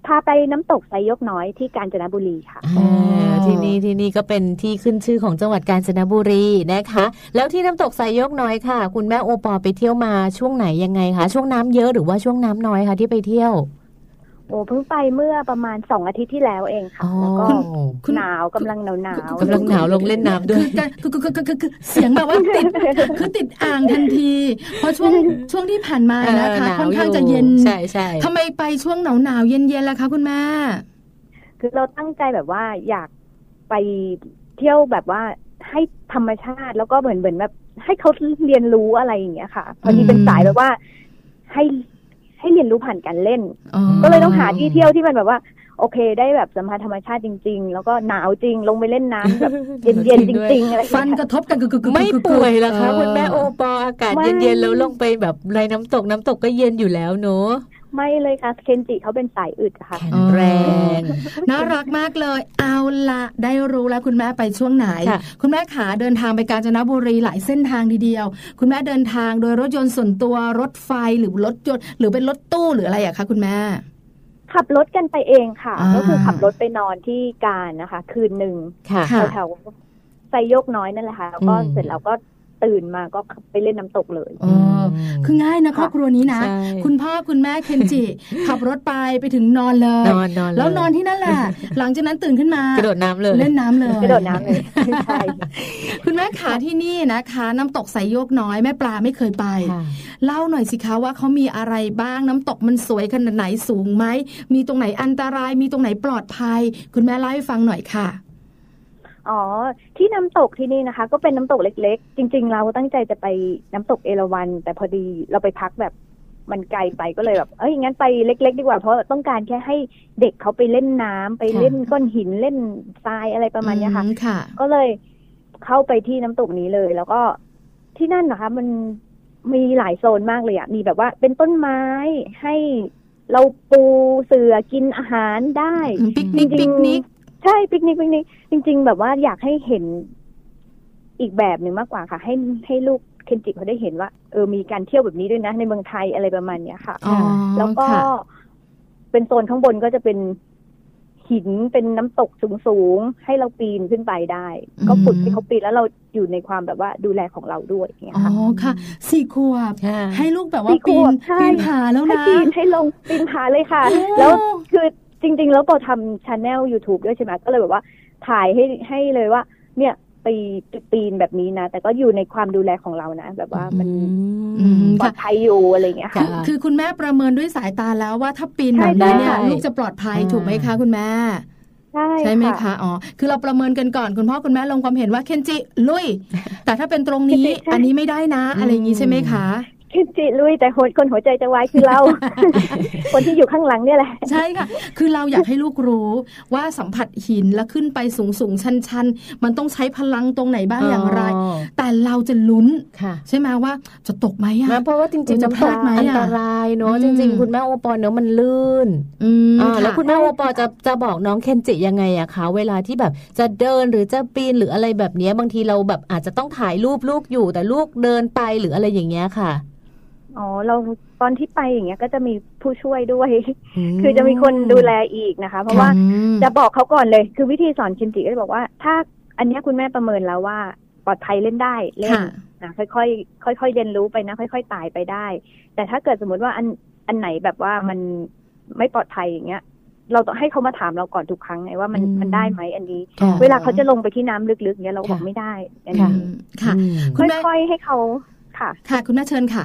พาไปน้ำตกไซยกน้อยที่กาญจนบุรีค่ะอ่าที่นี่ที่นี่ก็เป็นที่ขึ้นชื่อของจังหวัดกาญจนบุรีนะคะ แล้วที่น้ำตกสายโยกน้อยค่ะ คุณแม่โอปอไปเที่ยวมาช่วงไหนยังไงคะช่วงน้ำเยอะหรือว่าช่วงน้ำน้อยคะที่ไปเที่ยว โอ้เพิ่งไปเมื่อประมาณสองอาทิตย์ที่แล้วเองค่ะแล้วก็คุณหนาวกำลังหนาวหนาวกำลังหนาวลงเล่นน้ำด้วยคือคือคือคือคือคือเสียงแบบว่าติดคือติดอ่างทันที เพราะช่วงช่วงที่ผ่านมานะคะเออหนาวค่อนข้างอยู่จะเย็นใช่ใช่ทำไมไปช่วงหนาวหนาวๆเย็นเย็นๆล่ะคะคุณแม่คือเราตั้งใจแบบว่าอยากไปเที่ยวแบบว่าให้ธรรมชาติแล้วก็เหมือนเหมือนแบบให้เขาเรียนรู้อะไรอย่างเงี้ยค่ะพอดีเป็นสายแบบว่าให้ ให้เรียนรู้ผ่านการเล่น ก็เลยต้องหาที่เที่ยวที่มันแบบว่า โอเคได้แบบสัมผัสธรรมชาติจริง ๆ แล้วก็หนาวจริงลงไปเล่นน้ำแบบเย็นๆจริงๆอะไรอย่างฟันเงี้ยกระทบกันกึกกึกกึกกึกไม่ป่วยเหรอคะเออคุณแม่โอปออากาศไม่เย็นๆแล้วลงไปแบบไรน้ำตกน้ำตกก็เย็นอยู่แล้วเนอะ ไม่เลยค่ะ เคนจิเขาเป็นสายอึดค่ะแข็งแรง น่ารักมากเลย เอาละได้รู้แล้วคุณแม่ไปช่วงไหนค่ะคุณแม่ขาเดินทางไปกาญจนบุรีหลายเส้นทางทีเดียว คุณแม่เดินทางโดยรถยนต์ส่วนตัวรถไฟหรือรถยนต์หรือเป็นรถตู้หรืออะไรอะคะคุณแม่ขับรถกันไปเองค่ะอ่าก็คือขับรถไปนอนที่การนะคะ คืนหนึ่งค่ะค่ะแถวๆไซโยกน้อยนั่นแหละค่ะแล้วก็อืมเสร็จแล้วก็ ตื่นมาก็ไปเล่นน้ำตกเลยเออคือง่ายนะครอบครัวนี้นะใช่คุณพ่อคุณแม่เคนจิ ขับรถไปไปถึงนอนเลยนอนนอนเลยแล้วนอนที่นั่นแหละ หลังจากนั้นตื่นขึ้นมากระโดดน้ำเลยเล่นน้ำเลยกระโดดน้ำเลยใช่คุณแม่ขาที่นี่นะคะ น้ำตกใสโยกน้อยแม่ปลาไม่เคยไปค่ะเล่าหน่อยสิคะว่าเขามีอะไรบ้างน้ำตกมันสวยขนาดไหนสูงไหมมีตรงไหนอันตรายมีตรงไหนปลอดภัย คุณแม่เล่าให้ฟังหน่อยค่ะ อ๋อ ที่น้ำตกที่นี่นะคะ ก็เป็นน้ำตกเล็ก ๆ จริง ๆ เราตั้งใจจะไปน้ำตกเอราวัณแต่พอดีเราไปพักแบบมันไกลไปก็เลยแบบเอ้ยงั้นไปเล็ก ๆ ดีกว่าเพราะต้องการแค่ให้เด็กเขาไปเล่นน้ำไปเล่นก้อนหินเล่นทรายอะไรประมาณเนี้ยค่ะอืค่ะ ก็เลยเข้าไปที่น้ำตกนี้เลย แล้วก็ที่นั่นนะคะ มันมีหลายโซนมากเลยอะมีแบบว่าเป็นต้นไม้ให้เราปูเสือกินอาหารได้ปิกนิกจริปิงกนิก ใช่ปิกนิกปิกนิกจริง ๆ แบบว่าอยากให้เห็นอีกแบบหนึ่งมากกว่าค่ะ ให้ให้ลูกเคนจิเขาได้เห็นว่าเออมีการเที่ยวแบบนี้ด้วยนะ ในเมืองไทยอะไรประมาณเนี้ยค่ะอ๋อแล้วก็ค่ะเป็นโซนข้างบนก็จะเป็นหินเป็นน้ำตกสูงๆ ให้เราปีนขึ้นไปได้ ก็ฝึกให้เขาปีนแล้วเราอยู่ในความแบบว่าดูแลของเราด้วยอย่างเงี้ยอ๋อค่ะค่ะสี่ขวบค่ะให้ลูกแบบว่าสี่ขปีวนบใช่ปีนผาแล้วให้นะปีนให้ลงปีนผาเลยค่ะโอ้แล้วคือ จริง ๆ แล้วปอทำชาแนล YouTube ด้วยใช่ไหมก็เลยแบบว่า ถ่ายให้ให้เลยว่า เนี่ยไปปีนแบบนี้นะ แต่ก็อยู่ในความดูแลของเรานะ แบบว่ามันอืมปลอค่ะดภัยอยู่อะไรอย่างเงี้ยคืค่ะอคือคุณแม่ประเมินด้วยสายตาแล้วว่าถ้าปีนแบบนี้เนี่ยใช่ลูกจะปลอดภัยอ่าถูกไหมคะ คุณแม่ใช่ใช่ไหมคะอ๋อคือเราประเมินกันก่อนคุณพ่อคุณแม่ลงความเห็นว่าเคนจิลุย แต่ถ้าเป็นตรงนี้อันนี้ไม่ได้นะ อะไรอย่างนี้ใช่ไหมคะ เคนจิลุยแต่คนคนหัวใจจะวายคือเรา คนที่อยู่ข้างหลังเนี่ยแหละ ใช่ค่ะ คือเราอยากให้ลูกรู้ว่าสัมผัสหินแล้วขึ้นไปสูงสูงชันชันๆมันต้องใช้พลังตรงไหนบ้างอย่างไร แต่เราจะลุ้นค่ะใช่ไหมว่าจะตกไหมอะนะเพราะว่าจริงๆจะน้ำตกพลาดไหมอะอันตรายเนอะอืมจริง ๆ คุณแม่โอปอลเนอะมันลื่นอืมอ่าแล้วคุณแม่โอปอลจะจะบอกน้องเคนจิยังไงอะคะเวลาที่แบบจะเดินหรือจะปีนหรืออะไรแบบเนี้ยบางทีเราแบบอาจจะต้องถ่ายรูปลูกอยู่แต่ลูกเดินไปหรืออะไรอย่างเงี้ยค่ะ อ๋อเราตอนที่ไปอย่างเงี้ยก็จะมีผู้ช่วยด้วย คือจะมีคนดูแลอีกนะคะ เพราะว่าอืมจะบอกเขาก่อนเลย คือวิธีสอนคิมจิก็จะบอกว่า ถ้าอันเนี้ยคุณแม่ประเมินแล้วว่าปลอดภัยเล่นได้เล่นค่ะนะค่อยๆค่อยๆเรียนรู้ไปนะ ค่อย ๆตายไปได้ แต่ถ้าเกิดสมมติว่าอันอันไหนแบบว่ามันไม่ปลอดภัยอย่างเงี้ย เราต้องให้เขามาถามเราก่อนทุกครั้งไงว่ามันอืมมันได้ไหมอันนี้ค่ะเวลาเขาจะลงไปที่น้ำลึกๆเนี้ยเราบอกค่ะไม่ได้อันอืนี้มค่ะอืมคุณแม่ค่อยๆให้เขาค่ะ ค่ะ คุณแม่เชิญค่ะ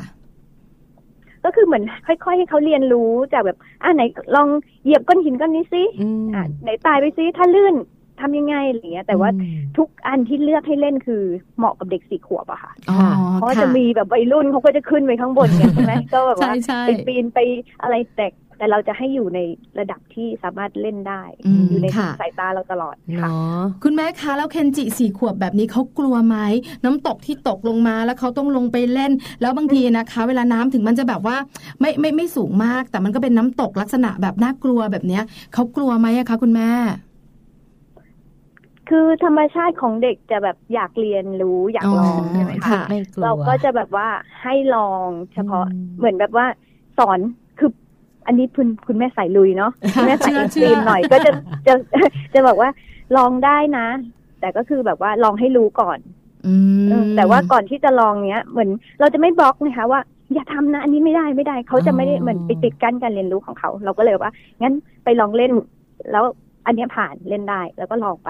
ก็คือเหมือนค่อย ๆ ให้เขาเรียนรู้จากแบบอ่าไหนลองเหยียบก้อนหินก้อนนี้ซิอืมอะไหนตายไปซิถ้าลื่นทำยังไงอะไรเงี้ย แต่ว่าอืมทุกอันที่เลือกให้เล่นคือเหมาะกับเด็กสี่ขวบอะค่ะอ๋อเพราะว่าค่จะมีแบบวัยรุ่นเขาก็จะขึ้นไปข้างบนกันใช่ไหมก็แบบว่าใช่ใช่ไปปีนไปอะไรแต่ แต่เราจะให้อยู่ในระดับที่สามารถเล่นได้อืมอยู่ในค่ะสายตาเราตลอดค่ะเนาะคุณแม่คะแล้วเคนจิสี่ขวบแบบนี้เขากลัวไหมน้ำตกที่ตกลงมาแล้วเขาต้องลงไปเล่น แล้วบางทีนะคะ เวลาน้ำถึงมันจะแบบว่าไม่ไม่ไม่สูงมาก แต่มันก็เป็นน้ำตกลักษณะแบบน่ากลัวแบบเนี้ยเขากลัวไหมอะคะ คุณแม่ คือธรรมชาติของเด็กจะแบบอยากเรียนรู้อยากลองอ๋อใช่ไหมคะค่ะไม่กลัวเราก็จะแบบว่าให้ลองเฉพาะอืมเหมือนแบบว่าสอนคื ออันนี้คุณคุณแม่ใส่ลุยเนาะคุณแม่ใส่เชื่อเอ็กเชื่ซ์ตรีอมหน่อยก็จะจะจะบอกว่าลองได้นะ แต่ก็คือแบบว่าลองให้รู้ก่อนอืมเออแต่ว่าก่อนที่จะลองเนี้ย เหมือนเราจะไม่บล็อกนะคะว่าอย่าทำนะ อันนี้ไม่ได้ไม่ได้เขาจะไม่ได้อ๋อเหมือนไปติดกั้นการเรียนรู้ของเขา เราก็เลยว่า งั้นไปลองเล่น แล้วอันเนี้ยผ่านเล่นได้แล้วก็ลองไป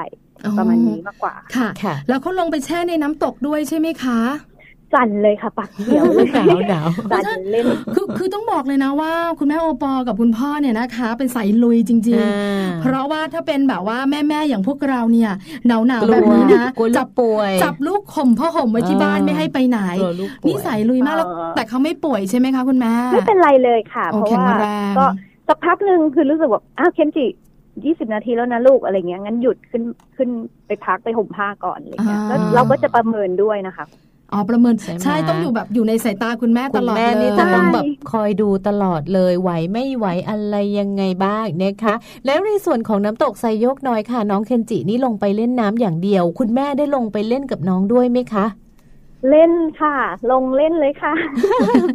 ประมาณนี้มากกว่าค่ะค่ะแล้วเขาลงไปแช่ในน้ำตกด้วยใช่ไหมคะ สั่นเลยค่ะปากเขียวเลยหนาวหนาวสั่นเล่นคือคือต้องบอกเลยนะว่า คุณแม่โอปอกับคุณพ่อเนี่ยนะคะ เป็นสายลุยจริงอ่าๆเพราะว่าถ้าเป็นแบบว่าแม่ๆอย่างพวกเราเนี่ยหนาวหนาวๆแบบนี้นะกลัวลูจักป่วยจับลูกข่มพ่อห่มไว้ที่บ้านอ่าไม่ให้ไปไหนกลัวลูกป่วยนี่สายลุยมากแล้วเออแต่เขาไม่ป่วยใช่ไหมคะคุณแม่ไม่เป็นไรเลยค่ะโอ้เพราะแข็งว่าแรงก็สักพักหนึ่งคือรู้สึกว่าอ้าวเคนจิยี่สิบนาทีแล้วนะลูกอะไรเงี้ยงั้นหยุดขึ้นขึ้นไปพักไปห่มผ้าก่อนอะไรเงี้ยแล้วเราก็จะประเมินด้วยนะคะ อ๋อประเมินใช่ไหมใช่ต้องอยู่แบบอยู่ในสายตาคุณแม่ตคุณลอดแม่เลนี่ยจะต้องใช่แบบคอยดูตลอดเลยไหวไม่ไหวอะไรยังไงบ้างนะคะ แล้วในส่วนของน้ำตกไซโยกน้อยค่ะ น้องเคนจินี่ลงไปเล่นน้ำอย่างเดียว คุณแม่ได้ลงไปเล่นกับน้องด้วยไหมคะเล่นค่ะ ลงเล่นเลยค่ะ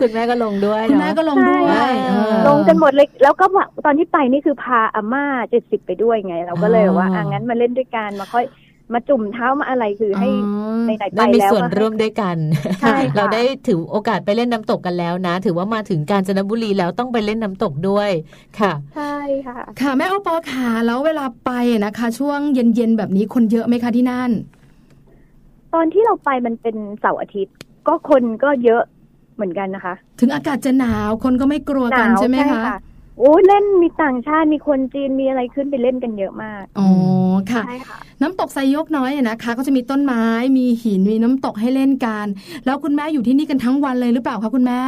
คุณแม่ก็ลงด้วยคุณแม่ก็ลงด้วยใช่เออลงกันหมดเลย แล้วก็แบบตอนที่ไปนี่คือพาอาม่าเจ็ดสิบไปด้วยไง เราก็เลยว่าอะงั้นมาเล่นด้วยกันมาค่อย มาจุ่มเท้ามาอะไรคือให้อ๋อในไหนๆไปได้มีแล้วส่วนก็ให้ร่วมด้วยกันใช่ค่ะเราได้ถือโอกาสไปเล่นน้ำตกกันแล้วนะ ถือว่ามาถึงกาญจนบุรีแล้วต้องไปเล่นน้ำตกด้วยค่ะใช่ค่ะ ค่ะแม่โอปอค่ะแล้วเวลาไปนะคะ ช่วงเย็นๆแบบนี้คนเยอะไหมคะที่นั่น ตอนที่เราไปมันเป็นเสาร์อาทิตย์ ก็คนก็เยอะเหมือนกันนะคะ ถึงอากาศจะหนาวคนก็ไม่กลัวกันใช่ไหมคะ โอ้เล่นมีต่างชาติมีคนจีนมีอะไรขึ้นไปเล่นกันเยอะมากอ๋อค่ะใช่ค่ะน้ำตกไซโยกน้อยอะนะคะ ก็จะมีต้นไม้มีหินมีน้ำตกให้เล่นกัน แล้วคุณแม่อยู่ที่นี่กันทั้งวันเลยหรือเปล่าคะคุณแม่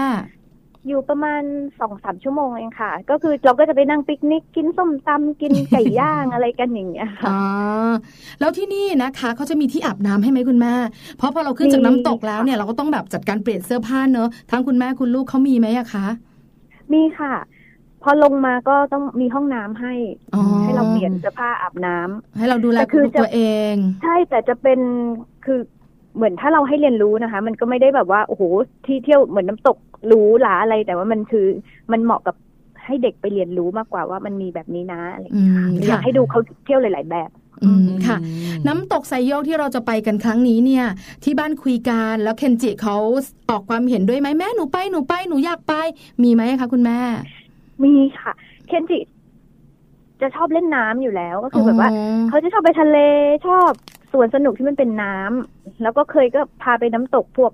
อยู่ประมาณสองสามชั่วโมงเองค่ะ ก็คือเราก็จะไปนั่งปิกนิกกินส้มตำกินไก่ย่างอะไรกันอย่างเงี้ยค่ะอ๋อแล้วที่นี่นะคะเขาจะมีที่อาบน้ำให้ไหมคุณแม่เพราะพอเราขึ้นจากน้ำตกแล้วเนี่ยเราก็ต้องแบบจัดการเปลี่ยนเสื้อผ้าเนอะทั้งคุณแม่คุณลูกเขามีไหมอะคะมีค่ะ พอลงมาก็ต้องมีห้องน้ำให้อ๋อให้เราเปลี่ยนเสื้อผ้าอาบน้ำให้เราดูแลแต่คือจะตัวเอง ใช่แต่จะเป็นคือเหมือนถ้าเราให้เรียนรู้นะคะ มันก็ไม่ได้แบบว่าโอ้โหที่เที่ยวเหมือนน้ำตกหรูหราอะไร แต่ว่ามันคือมันเหมาะกับให้เด็กไปเรียนรู้มากกว่าว่ามันมีแบบนี้นะอะไรอย่างอืเงี้ยมอยาค่ะกให้ดูเขาเที่ยวหลาย ๆ แบบอืมค่ะ น้ำตกไซโยกที่เราจะไปกันครั้งนี้เนี่ย ที่บ้านคุยกันแล้วเคนจิเขาออกความเห็นด้วยไหมแม่หนูไปหนูไปหนูอยากไป มีไหมคะคุณแม่ มีค่ะ เคนจิจะชอบเล่นน้ำอยู่แล้วก็คือแบบว่า เขาจะชอบไปทะเลชอบสวนสนุกที่มันเป็นน้ำแล้วก็เคยก็พาไปน้ำตกพวก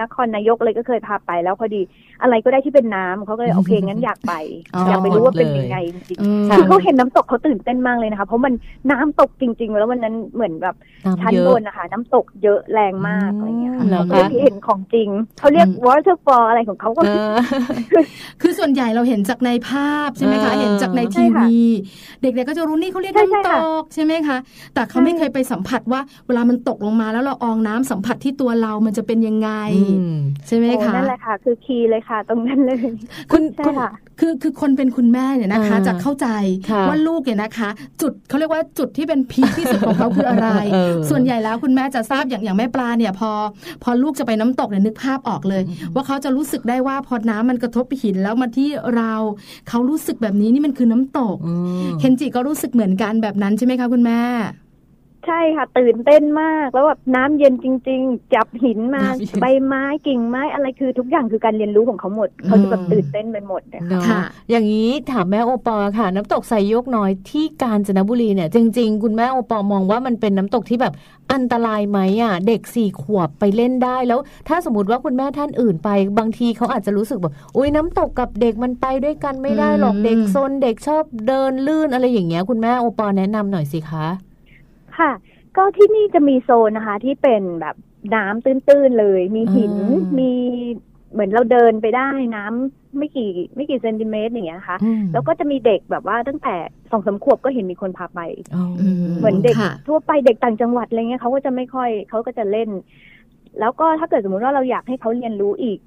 นครนายกเลยก็เคยพาไปแล้วพอดีอะไรก็ได้ที่เป็นน้ำเขาก็เลยโอเคงั้นอยากไปอ๋อออยากไปรู้ว่าเป็นยังไงจริงอืมๆคือเขาเห็นน้ำตกเขาตื่นเต้นมากเลยนะคะ เพราะมันน้ำตกจริง ๆ แล้ววันนั้นเหมือนแบบน้ำชั้นเยบอะนนะคะน้ำตกเยอะแรงมากอะไรเงี้ยค่ะเหรอเขาคะได้เห็นของจริงเขาเรียก waterfall อะไรของเขาก็เออคือส่วนใหญ่เราเห็นจากในภาพใช่ไหมคะเออเห็นจากในใช่ทีค่ะวี เด็กๆก็จะรู้นี่เขาเรียกใช่ใช่น้ำตค่ะกใช่ไหมคะแต่เขาไม่เคยไปสัมผัสว่าเวลามันตกลงมาแล้วเราอองน้ำสัมผัสที่ตัวเรามันจะเป็นยังไงอืมใช่ไหมโอ้คะนั่นแหละค่ะ คือคีย์เลยค่ะ ตรงนั้นเลยคุณใช่คุณค่ะคือคือคนเป็นคุณแม่เนี่ยนะคะอ่าจะเข้าใจค่ะว่าลูกเนี่ยนะคะ จุดเขาเรียกว่าจุดที่เป็นพีคที่สุดของเขาคืออะไรเออส่วนใหญ่แล้วคุณแม่จะทราบอย่างอย่างแม่ปลาเนี่ย พอ พอลูกจะไปน้ำตกเนี่ยนึกภาพออกเลย ว่าเขาจะรู้สึกได้ว่าพอน้ำมันกระทบหินแล้วมาที่เราเขารู้สึกแบบนี้นี่มันคือน้ำตกอืมเคนจิก็รู้สึกเหมือนกันแบบนั้นใช่ไหมคะคุณแม่ ใช่ค่ะ ตื่นเต้นมาก แล้วแบบน้ำเย็นจริง ๆ จับหินมาน้ำเย็นใบไม้กิ่งไม้อะไรคือทุกอย่างคือการเรียนรู้ของเขาหมด เขาจะแบบตื่นเต้นไปหมดเนี่ยค่ะเนาะค่ะ อย่างนี้ถามแม่โอปอล์ค่ะ น้ำตกไซโยกน้อยที่กาญจนบุรีเนี่ย จริง ๆ คุณแม่โอปอล์มองว่ามันเป็นน้ำตกที่แบบอันตรายไหมอะ เด็กสี่ขวบไปเล่นได้แล้ว ถ้าสมมติว่าคุณแม่ท่านอื่นไป บางทีเขาอาจจะรู้สึกแบบอุ้ยน้ำตกกับเด็กมันไปด้วยกันไม่ได้หรอกอืมเด็กซนเด็กชอบเดินลื่นอะไรอย่างเงี้ย คุณแม่โอปอล์แนะนำหน่อยสิคะ ค่ะ ก็ที่นี่จะมีโซนนะคะ ที่เป็นแบบน้ำตื้นๆเลย มีหินอืมมีเหมือนเราเดินไปได้น้ำไม่กี่ไม่กี่เซนติเมตรอย่างเงี้ยค่ะอืมแล้วก็จะมีเด็กแบบว่าตั้งแต่สองสามขวบก็เห็นมีคนพาไปอ๋อเหมือนเด็กค่ะทั่วไปเด็กต่างจังหวัดอะไรเงี้ยเขาก็จะไม่ค่อยเขาก็จะเล่น แล้วก็ถ้าเกิดสมมติว่าเราอยากให้เขาเรียนรู้อีก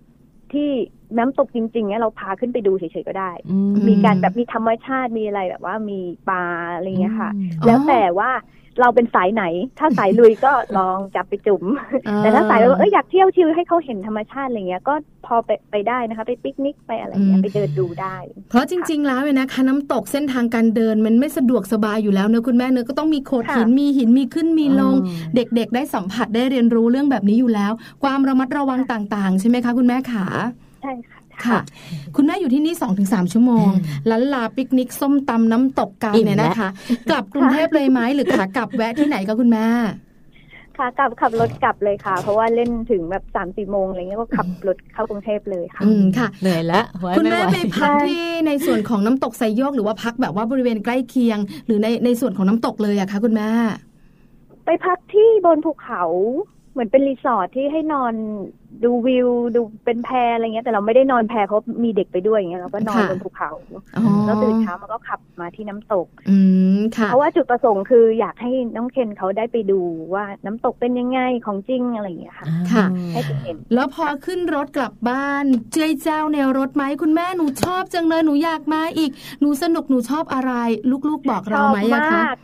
ที่น้ำตกจริงๆเนี่ยเราพาขึ้นไปดูเฉยๆก็ได้อืมีการแบบมีธรรมชาติมีอะไรแบบว่ามีปลาอะไรเงี้ยค่ะอืมอ๋อแล้วแต่ว่า เราเป็นสายไหน ถ้าสายลุยก็ลองจับไปจุ่ม แต่ถ้าสายแบบว่าเอ้ยอยากเที่ยว chill ให้เขาเห็นธรรมชาติอะไรเงี้ย ก็พอไปไปได้นะคะ ไปปิกนิกไปอะไรเงี้อืยมไปเดินดูได้ เพราะจริง ๆ แล้วเนี่ยนะคะน้ำตกเส้นทางการเดินมันไม่สะดวกสบายอยู่แล้วเนอะคุณแม่เนอะก็ต้องมีโขดค่ะหินมีหินมีขึ้นมีลงอืมเด็กๆ ได้สัมผัสได้เรียนรู้เรื่องแบบนี้อยู่แล้ว ความระมัดระวังต่าง ๆ ใช่ไหมคะ คุณแม่ขาใช่ค่ะ ค่ะ คุณแม่อยู่ที่นี่2 ถึง 3 ชั่วโมงลันลาปิกนิกส้มตำน้ำตกกันอิ่มเนี่ยแล้วนะคะ กลับกรุงเทพเลยไหมหรือขากลับแวะที่ไหนคะคุณแม่ค่ะกลับขับรถกลับเลยค่ะ เพราะว่าเล่นถึงแบบสามสี่โมงอะไรเงี้ยก็ขับรถเข้ากรุงเทพเลยค่ะ อืมค่ะเหนื่อยแล้วไว้คุณไม่แม่ไหวไปพักที่ในส่วนของน้ำตกไซโยก หรือว่าพักแบบว่าบริเวณใกล้เคียง หรือในในส่วนของน้ำตกเลยอะคะคุณแม่ไปพักที่บนภูเขา เหมือนเป็นรีสอร์ทที่ให้นอนดูวิวดูเป็นแพอะไรเงี้ยแต่เราไม่ได้นอนแพเพราะมีเด็กไปด้วยอย่างเงี้ยเราก็นอนค่ะบนภูเขาอ๋อแล้วตื่นเช้ามันก็ขับมาที่น้ำตก อืมค่ะเพราะว่าจุดประสงค์คืออยากให้น้องเคนเขาได้ไปดูว่าน้ำตกเป็นยังไงของจริงอะไรอย่างเงี้ยค่ะค่ะให้ไปเห็นแล้วพอขึ้นรถกลับบ้าน เจ้ยเจ้าในรถไหมคุณแม่หนูชอบจังเลยหนูอยากมาอีกหนูสนุกหนูชอบอะไร ลูกๆบอกชเราอบไหมอะคะมาก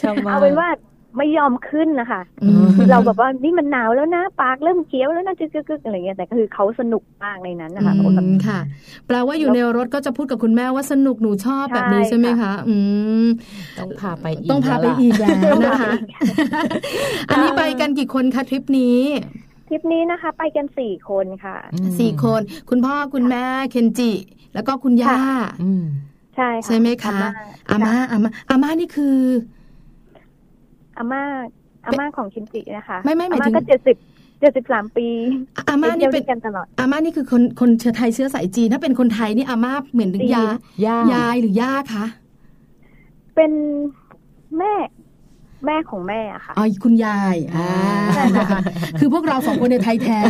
ชอบมากเอาเป็นว่า ไม่ยอมขึ้นนะคะอืมคือเราแบบว่านี่มันหนาวแล้วนะปากเริ่มเขียวแล้วนะจึกๆๆอะไรเงี้ยแต่ก็คือเขาสนุกมากในนั้นนะคะอืเขาแบบมค่ะ แปลว่าอยู่ในรถก็จะพูดกับคุณแม่ว่าสนุกหนูชอบแบบนี้ใช่ใช่ไหมค่ะคะ อืมต้องพาไปอีกต้องพาไปแล้วล่ะอีกแล้วนะคะอันนี้ไปกันกี่คนคะทริปนี้ทริปนี้นะคะ ไปกันสี่คนค่ะอืมสี่คน คุณพ่อคุณแม่เคนจิ แล้วก็คุณย่าอืมใช่ค่ะใช่ไหมคะอาอาม่าม่าอาม่าอาม่านี่คือ อาม่าอาม่าของคิมจินะคะไม่ไม่หมายอาถึม่างก็เจ็ดสิบเจ็ดสิบสามปีอาม่าไปนี่เที่ยวเป็ด้วนยกันตลอดอาม่านี่คือคนคนเชื้อไทยเชื้อสายจีนถ้าเป็นคนไทยนี่อาม่าเหมือนถึงจีนยาย่ายายหรือย่าคะเป็นแม่ แม่ของแม่อะค่ะอ๋อคุณยายอ่านะคะคือพวกเราสองคนในยไทยแท้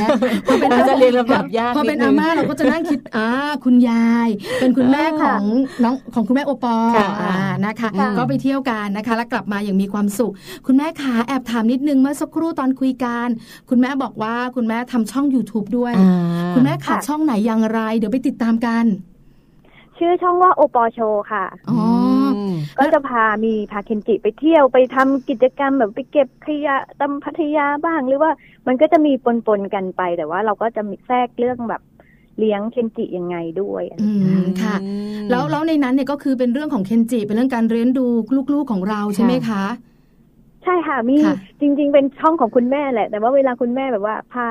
พอเป็นเราจะเรียนลำดับยากพอเป็นนิดนึอางม่าเราก็จะนั่งคิดอ่าคุณยาย เป็นคุณแม่ของน้องของคุณแม่โอปอล์ค่ะอ่านะคะค่ะก็ไปเที่ยวกันนะคะ แล้วกลับมาอย่างมีความสุข คุณแม่ขาแอบถามนิดนึงเมื่อสักครู่ตอนคุยกันคุณแม่บอกว่าคุณแม่ทำช่อง YouTube ด้วยอ่าคุณแม่ขาค่ะช่องไหนอย่างไร เดี๋ยวไปติดตามกัน ชื่อช่องว่าโอปอโชค่ะอ๋อมก็จะพามีพาเคนจิไปเที่ยวไปทำกิจกรรมแบบไปเก็บขยะตามพัทยาบ้าง หรือว่ามันก็จะมีปนๆกันไปแต่ว่าเราก็จะมีแทรกเรื่องแบบเลี้ยงเคนจิยังไงด้วยอะไรอืมค่ะ แล้วแล้วในนั้นเนี่ยก็คือเป็นเรื่องของเคนจิเป็นเรื่องการเรียนดูลูกๆของเราใช่ไหมคะ ใช่ค่ะมีค่ะจริง ๆ เป็นช่องของคุณแม่แหละ แต่ว่าเวลาคุณแม่แบบว่าพา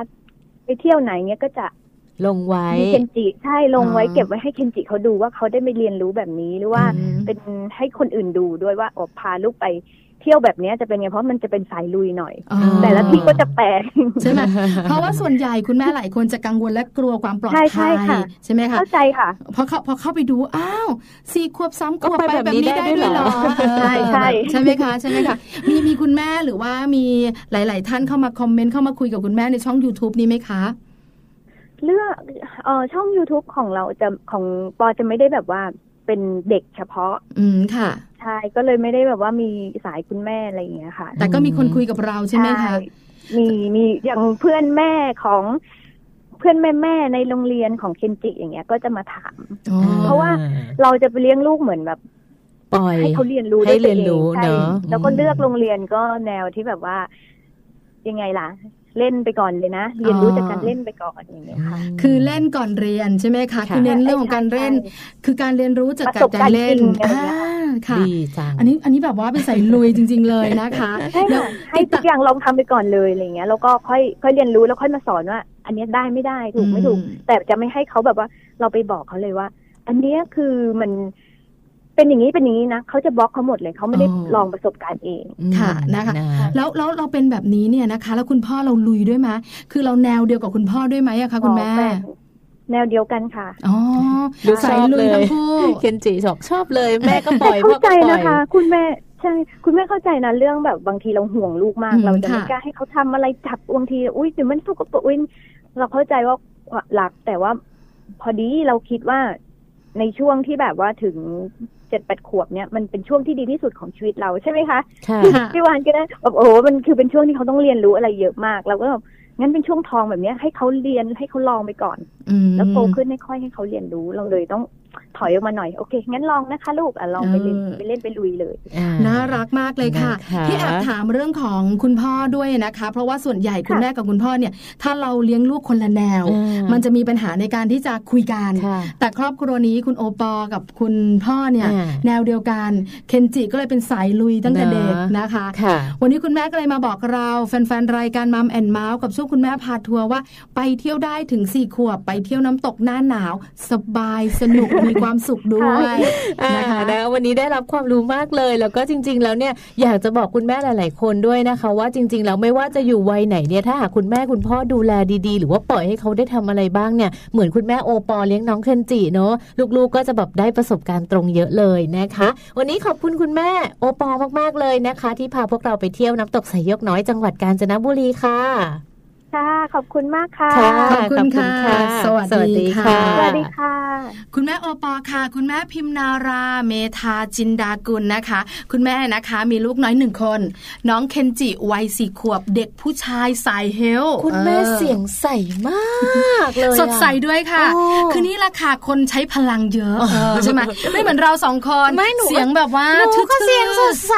ไปเที่ยวไหนเงี้ยก็จะ ลงไว้มีเคนจิใช่ลงไว้อ๋อเก็บไว้ให้เคนจิเขาดูว่าเขาได้ไปเรียนรู้แบบนี้หรือว่าอืมเป็นให้คนอื่นดูด้วยว่าออกพาลูกไปเที่ยวแบบเนี้ยจะเป็นไงเพราะมันจะเป็นสายลุยหน่อยอ๋อแต่ละที่ก็จะแปลกใช่ไหมเพราะว่าส่วนใหญ่คุณแม่หลายคนจะกังวลและกลัวความปลอดใช่ใช่ภัยค่ะใช่ไหมคะเข้าใจค่ะพอเข้าพอเข้าไปดูอ้าวสี่ขวบสามขวบก็ไปไปแบบแบบนี้นี้ได้ได้ด้วยด้วยเหรอเหรอเออใช่ใช่ใช่ไหมคะใช่ไหมคะมีมีคุณแม่หรือว่ามีหลาย ๆ ท่านเข้ามาคอมเมนต์เข้ามาคุยกับคุณแม่ในช่อง YouTube นี้ไหมคะ เลือกเออช่อง youtube ของเราจะของปอจะไม่ได้แบบว่าเป็นเด็กเฉพาะ อืมค่ะใช่ก็เลยไม่ได้แบบว่ามีสายคุณแม่อะไรอย่างเงี้ยค่ะ แต่ก็มีคนคุยกับเราใช่ไหมคะมีมีอย่างเพื่อนแม่ของเพื่อนแม่แม่ๆในโรงเรียนของเคนจิอย่างเงี้ย ก็จะมาถามอ๋อเพราะว่าเราจะไปเลี้ยงลูกเหมือนแบบปล่อยให้เขาเรียนรู้ให้ด้วยตัวเรียนรู้องใช่เนอะแล้วก็อืมเลือกโรงเรียนก็แนวที่แบบว่ายังไงล่ะ เล่นไปก่อนเลยนะ เรียนรู้จากการเล่นไปก่อนอย่างเงี้ยค่ะคือเล่นก่อนเรียนใช่ไหมคะค่ะคือเน้นเรื่องของการเล่นใช่คือการเรียนรู้จากประสบกาการรณ์เล่นจริงอะไรอย่างเงี้ยอ่าค่ะดีจังอันนี้อันนี้แบบว่าเป็นสายลุยจริง ๆ เลยนะคะใช่แล้วค่ะให้ทุกอย่างลองทำไปก่อนเลยอะไรเงี้ยแล้วก็ค่อยค่อยเรียนรู้แล้วค่อยมาสอนว่า อันเนี้ยได้ไม่ได้ถูกไม่ถูกอืมแต่จะไม่ให้เขาแบบว่าเราไปบอกเขาเลยว่า อันเนี้ยคือมัน เป็นอย่างนี้เป็นอย่างนี้นะเขาจะบล็อกเขาหมดเลยเขาไม่ได้ลองประสบการณ์เองค่ะนะคะแล้วแล้วเราเป็นแบบนี้เนี่ยนะคะ แล้วคุณพ่อเราลุยด้วยไหมคือเราแนวเดียวกับคุณพ่อด้วยไหมอะคะคุณแม่อ๋อแนวเดียวกันค่ะ อ๋อดูชสายอบลุเลยยทั้งคู่เคนจิบอกชอบเลย แม่ก็ปล่อยแต่เข้าใจพ่อก็ปล่อยนะคะ คุณแม่ใช่ คุณแม่เข้าใจนะเรื่องแบบบางทีเราห่วงลูกมากอืมเราจะไม่ค่ะกล้าให้เขาทำอะไรจับบางที อุ้ยเดี๋ยวมันสกปรกอุ้ยเราเข้าใจว่ารักแต่ว่า พอดีเราคิดว่าในช่วงที่แบบว่าถึง เจ็ดแปดขวบเนี่ยมันเป็นช่วงที่ดีที่สุดของชีวิตเราใช่ไหมคะค่ะค่ะพี่วานก็ได้แบบโอ้โหมันคือเป็นช่วงที่เขาต้องเรียนรู้อะไรเยอะมาก เราก็แบบงั้นเป็นช่วงทองแบบเนี้ยให้เขาเรียนให้เขาลองไปก่อนอืมแล้วโตขึ้นให้ค่อยให้เขาเรียนรู้เราเลยต้อง ถอยออกมาหน่อย โอเค งั้นลองนะคะ ลูกอะลองไปเล่นเออไปเล่นไปลุยเลย น่ารักมากเลยค่ะนะคะที่แอบถามเรื่องของคุณพ่อด้วยนะคะ เพราะว่าส่วนใหญ่คุณค่ะแม่กับคุณพ่อเนี่ย ถ้าเราเลี้ยงลูกคนละแนวอืมมันจะมีปัญหาในการที่จะคุยกันค่ะแต่ครอบครัวนี้คุณโอปอกับคุณพ่อเนี่ยอ่าแนวเดียวกันเคนจิก็เลยเป็นสายลุยตั้งแต่เด็กนะนะคะค่ะวันนี้คุณแม่ก็เลยมาบอกเราแฟนๆรายการมัมแอนเมาส์กับช่วงคุณแม่พาทัวร์ว่า ไปเที่ยวได้ถึงสี่ขวบไปเที่ยวน้ำตกหน้าหนาว สบายสนุกมีความสุขด้วยอ่านะคะนะวันนี้ได้รับความรู้มากเลย แล้วก็จริง ๆ แล้วเนี่ยอยากจะบอกคุณแม่หลาย ๆ คนด้วยนะคะ ว่าจริง ๆ แล้วไม่ว่าจะอยู่วัยไหนเนี่ยถ้าหากคุณแม่คุณพ่อดูแลดีๆ หรือว่าปล่อยให้เขาได้ทำอะไรบ้างเนี่ยเหมือนคุณแม่โอปอเลี้ยงน้องเคนจิเนาะลูกๆก็จะแบบได้ประสบการณ์ตรงเยอะเลยนะคะ วันนี้ขอบคุณคุณแม่โอปอมากๆเลยนะคะ ที่พาพวกเราไปเที่ยวน้ำตกสายยกน้อยจังหวัดกาญจนบุรีค่ะ ค่ะ ขอบคุณมากค่ะค่ะขอบคุณค่ะขอบณสวัสดีค่ะ สวัสดีค่ะ คุณแม่โอปอค่ะ คุณแม่พิมนาราเมธาจินดากุลนะคะ คุณแม่นะคะ มีลูกน้อยหนึ่งคน น้องเคนจิวัยสี่ขวบเด็กผู้ชายสายเฮล คุณแม่ออเสียงใสมากเลยอะสดใสด้วยค่ะโอ้คือนี่แหละค่ะคนใช้พลังเยอะเออใช่ไหมไม่เหมือนเราสองคนไม่หนูเสียงแบบว่าหนูก็ทื่อๆเสียงสดใส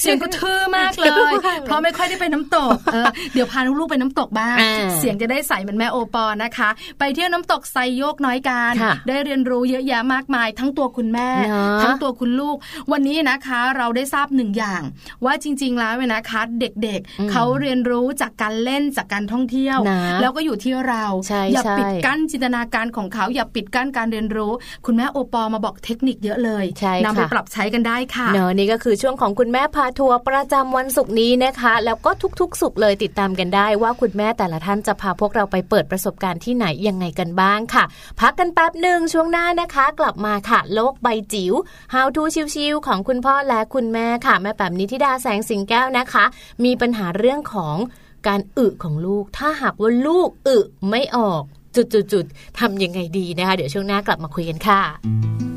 เสียงก็ทื่อมากเลยทื่อมากเพราะไม่ค่อยได้ไปน้ำตกเออเดี๋ยวพาลูกๆไปน้ำตกบ้างอ่าเสียงจะได้ใสเหมือนแม่โอปอนะคะ ไปเที่ยวน้ำตกไซโยกน้อยการค่ะได้เรียนรู้เยอะแยะมากมาย ทั้งตัวคุณแม่เนอะทั้งตัวคุณลูก วันนี้นะคะ เราได้ทราบหนึ่งอย่าง ว่าจริง ๆ แล้วเนี่ยนะคะ เด็กอืมๆเขาเรียนรู้จากการเล่นจากการท่องเที่ยวนะแล้วก็อยู่ที่เราใช่อย่าใช่ปิดกั้นจินตนาการของเขาอย่าปิดกั้นการเรียนรู้ คุณแม่โอปอมาบอกเทคนิคเยอะเลยใช่นำไปค่ะปรับใช้กันได้ค่ะเนอะนี่ก็คือช่วงของคุณแม่พาทัวร์ประจำวันศุกร์นี้นะคะ แล้วก็ทุกๆ สุขเลยติดตามกันได้ว่าคุณแม่แต่ละท่านจะพาพวกเราไปเปิดประสบการณ์ที่ไหนยังไงกันบ้างค่ะ พักกันแป๊บหนึ่งช่วงหน้านะคะ กลับมาค่ะ โลกใบจิ๋ว How to ชิวๆของคุณพ่อและคุณแม่ค่ะ แม่แป๋มนิธิดาแสงสิงแก้วนะคะ มีปัญหาเรื่องของการอึของลูก ถ้าหากว่าลูกอึไม่ออก จุดๆๆทำยังไงดีนะคะ เดี๋ยวช่วงหน้ากลับมาคุยกันค่ะ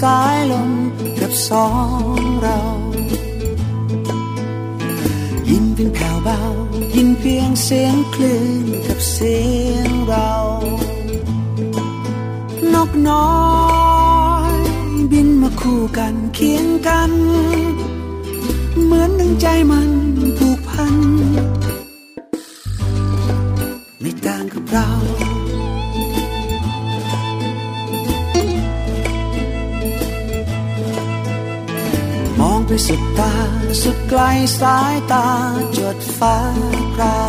สายลมกับสองเรายินเพียงแผ่วเบา ยินเพียงเสียงคลื่นกับเสียงเรา นกน้อยบินมาคู่กันเคียงกัน เหมือนดังใจมันผูกพัน ไม่ต่างกับเรา มองไปสุดตา สุดไกลสายตาจดฟ้าครา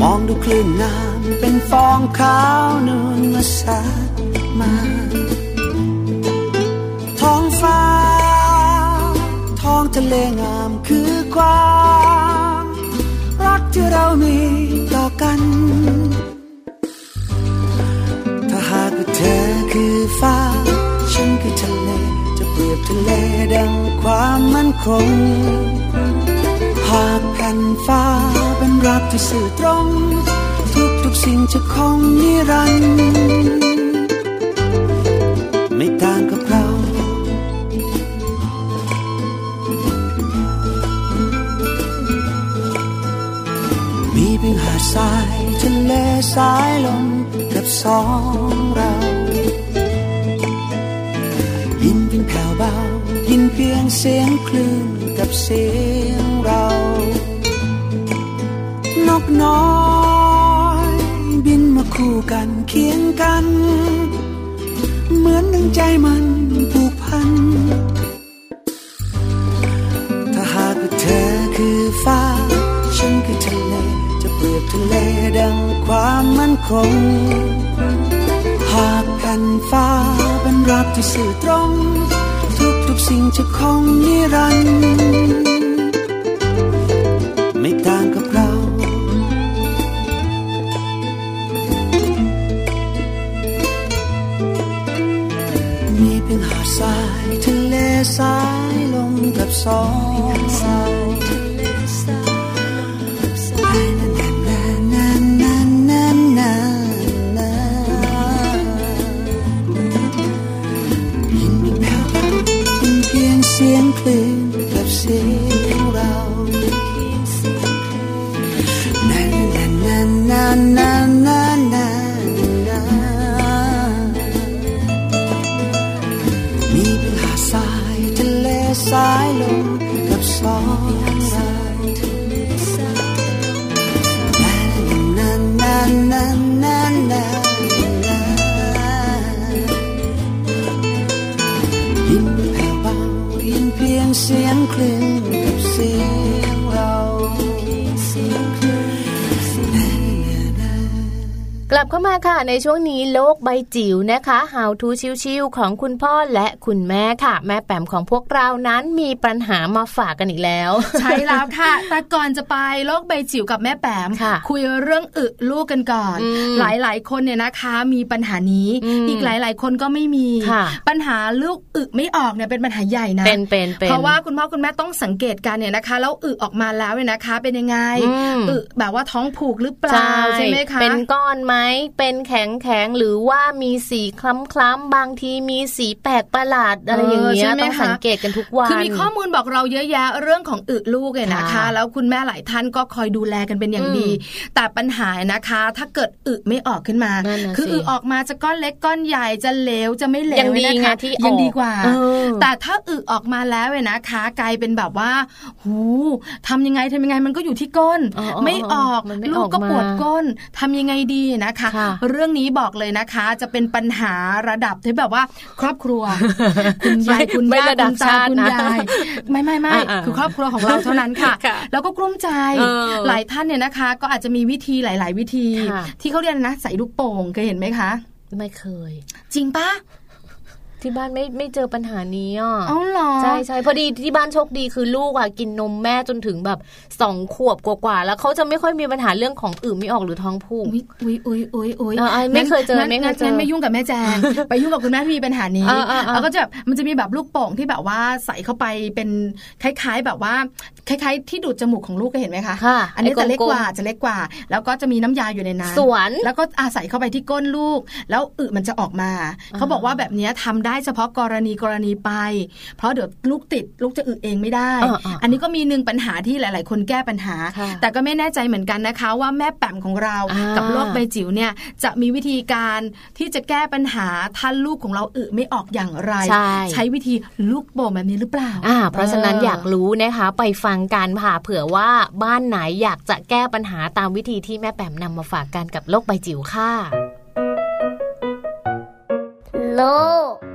มองดูคลื่นน้ำเป็นฟองขาวนูนมาสาดมาท้องฟ้า ท้องทะเลงามคือความรักที่เรามีต่อกัน ถ้าหากว่าเธอคือฟ้า ทะเลดังความมั่นคง หากแผ่นฟ้าเป็นรักที่สื่อตรง ทุกทุกสิ่งจะคงนิรันดร์ไม่ต่างกับเรามีเพียงหาดทรายทะเลสายลมกับสอง เพียงเสียงคลื่นกับเสียงเรา นกน้อยบินมาคู่กันเคียงกัน เหมือนดังใจมันผูกพัน ถ้าหากว่าเธอคือฟ้า ฉันคือทะเล จะเปรียบทะเลดังความมั่นคง หากแผ่นฟ้าเป็นรักที่สื่อตรง สิ่งจะคงนิรันดร์ มา ค่ะในช่วงนี้โลกใบจิ๋วนะคะ How to ชิวๆของคุณพ่อและคุณแม่ค่ะ แม่แปมของพวกเรานั้นมีปัญหามาฝากกันอีกแล้ว ใช่แล้วค่ะ แต่ก่อนจะไปโลกใบจิ๋วกับแม่แปมค่ะคุยเรื่องอึลูกกันก่อนอืมหลายๆ คนเนี่ยนะคะมีปัญหานี้อืมอีกหลาย ๆ คนก็ไม่มีค่ะปัญหาลูกอึไม่ออกเนี่ยเป็นปัญหาใหญ่นะเป็นเป็นเป็นเพราะว่าคุณพ่อคุณแม่ต้องสังเกตกันเนี่ยนะคะแล้วอึออกมาแล้วเนี่ยนะคะ เป็นยังไงอืมอึแบบว่าท้องผูกหรือเปล่าใช่ไหมคะเป็นก้อนไหมเป็นแข็งแข็งๆหรือว่ามีสีคล้ำๆบางทีมีสีแปลกประหลาดอะไรอย่างเงี้ยเออใช่ไหมต้องคะสังเกตกันทุกวันคือมีข้อมูลบอกเราเยอะแยะเรื่องของอึลูกเนี่ยนะคะค่ะแล้วคุณแม่หลายท่านก็คอยดูแลกันเป็นอย่างดี แต่ปัญหานะคะ ถ้าเกิดอึไม่ออกขึ้นมานั่นน่ะคือสิอึออกมาจะก้อนเล็กก้อนใหญ่จะเหลวจะไม่เหลวยังดีนะไงคะที่ยังออกดีกว่าเออแต่ถ้าอึออกมาแล้วเนี่ยนะคะกลายเป็นแบบว่า หูทำยังไงทำยังไงมันก็อยู่ที่ก้นอ๋ออ๋อไม่ออกมันไม่ลูกก็ออกมาปวดก้นทำยังไงดีนะคะค่ะเรื่องนี้บอกเลยนะคะจะเป็นปัญหาระดับที่แบบว่า ครอบครัว คุณยายไม่คุณไม่ย่าระดัคุบณตาชาติคุณนะยายไม่ไม่ไม่อ่าๆคือครอบครัวของเราเท่านั้นค่ะค่ะแล้วก็กลุ้มใจเออหลายท่านเนี่ยนะคะ ก็อาจจะมีวิธีหลาย ๆ วิธีค่ะที่เขาเรียกนะใส่ลูกโป่งเคยเห็นไหมคะ ไม่เคย จริงปะ ที่บ้านไม่ไม่เจอปัญหานี้อะเอาเหรอใช่ใช่พอดีที่บ้านโชคดีคือลูกอะกินนมแม่จนถึงแบบสองขวบกว่าๆแล้วเขาจะไม่ค่อยมีปัญหาเรื่องของอืดไม่ออกหรือท้องผูกอุ้ยอุ้ยอุ้ยอุ้ยอุ้ยอ่าๆไม่เคยเจองั้นไม่เคยเจองั้นไม่ยุ่งกับแม่แจงไปยุ่งกับคุณแม่ที่มีปัญหานี้อ่าๆๆแล้วก็จะแบบมันจะมีแบบลูกโป่งที่แบบว่าใส่เข้าไปเป็นคล้าย ๆ แบบว่าคล้ายๆ ที่ดูดจมูกของลูกก็เห็นไหมคะค่ะอันนี้ไอ้จะเล็กกลมๆกว่าจะเล็กกว่า แล้วก็จะมีน้ำยาอยู่ในนั้นสวนแล้วก็อาศัยเข้าไปที่ก้นลูก แล้วอึมันจะออกมาเขาบอกว่าแบบเนี้ยทำได้เฉพาะกรณีกรณีไป เพราะเดี๋ยวลูกติดลูกจะอึเองไม่ได้อ่าๆอันนี้ก็มีหนึ่งปัญหาที่หลาย ๆ คนแก้ปัญหาค่ะแต่ก็ไม่แน่ใจเหมือนกันนะคะ ว่าแม่แป๋มของเราอ่ากักับโรคใบจิ๋วเนี่ยจะมีวิธีการที่จะแก้ปัญหาถ้าลูกของเราอึไม่ออกอย่างไร ใช่วิธีลูกโป่งแบบนี้หรือเปล่าอ่าเพราะฉะนั้นอยากรู้นะคะ ไปฟังกันค่ะเผื่อว่าบ้านไหนอยากจะแก้ปัญหาตามวิธีที่แม่แปมนำมาฝากกันกับโลกใบจิ๋วค่ะโลก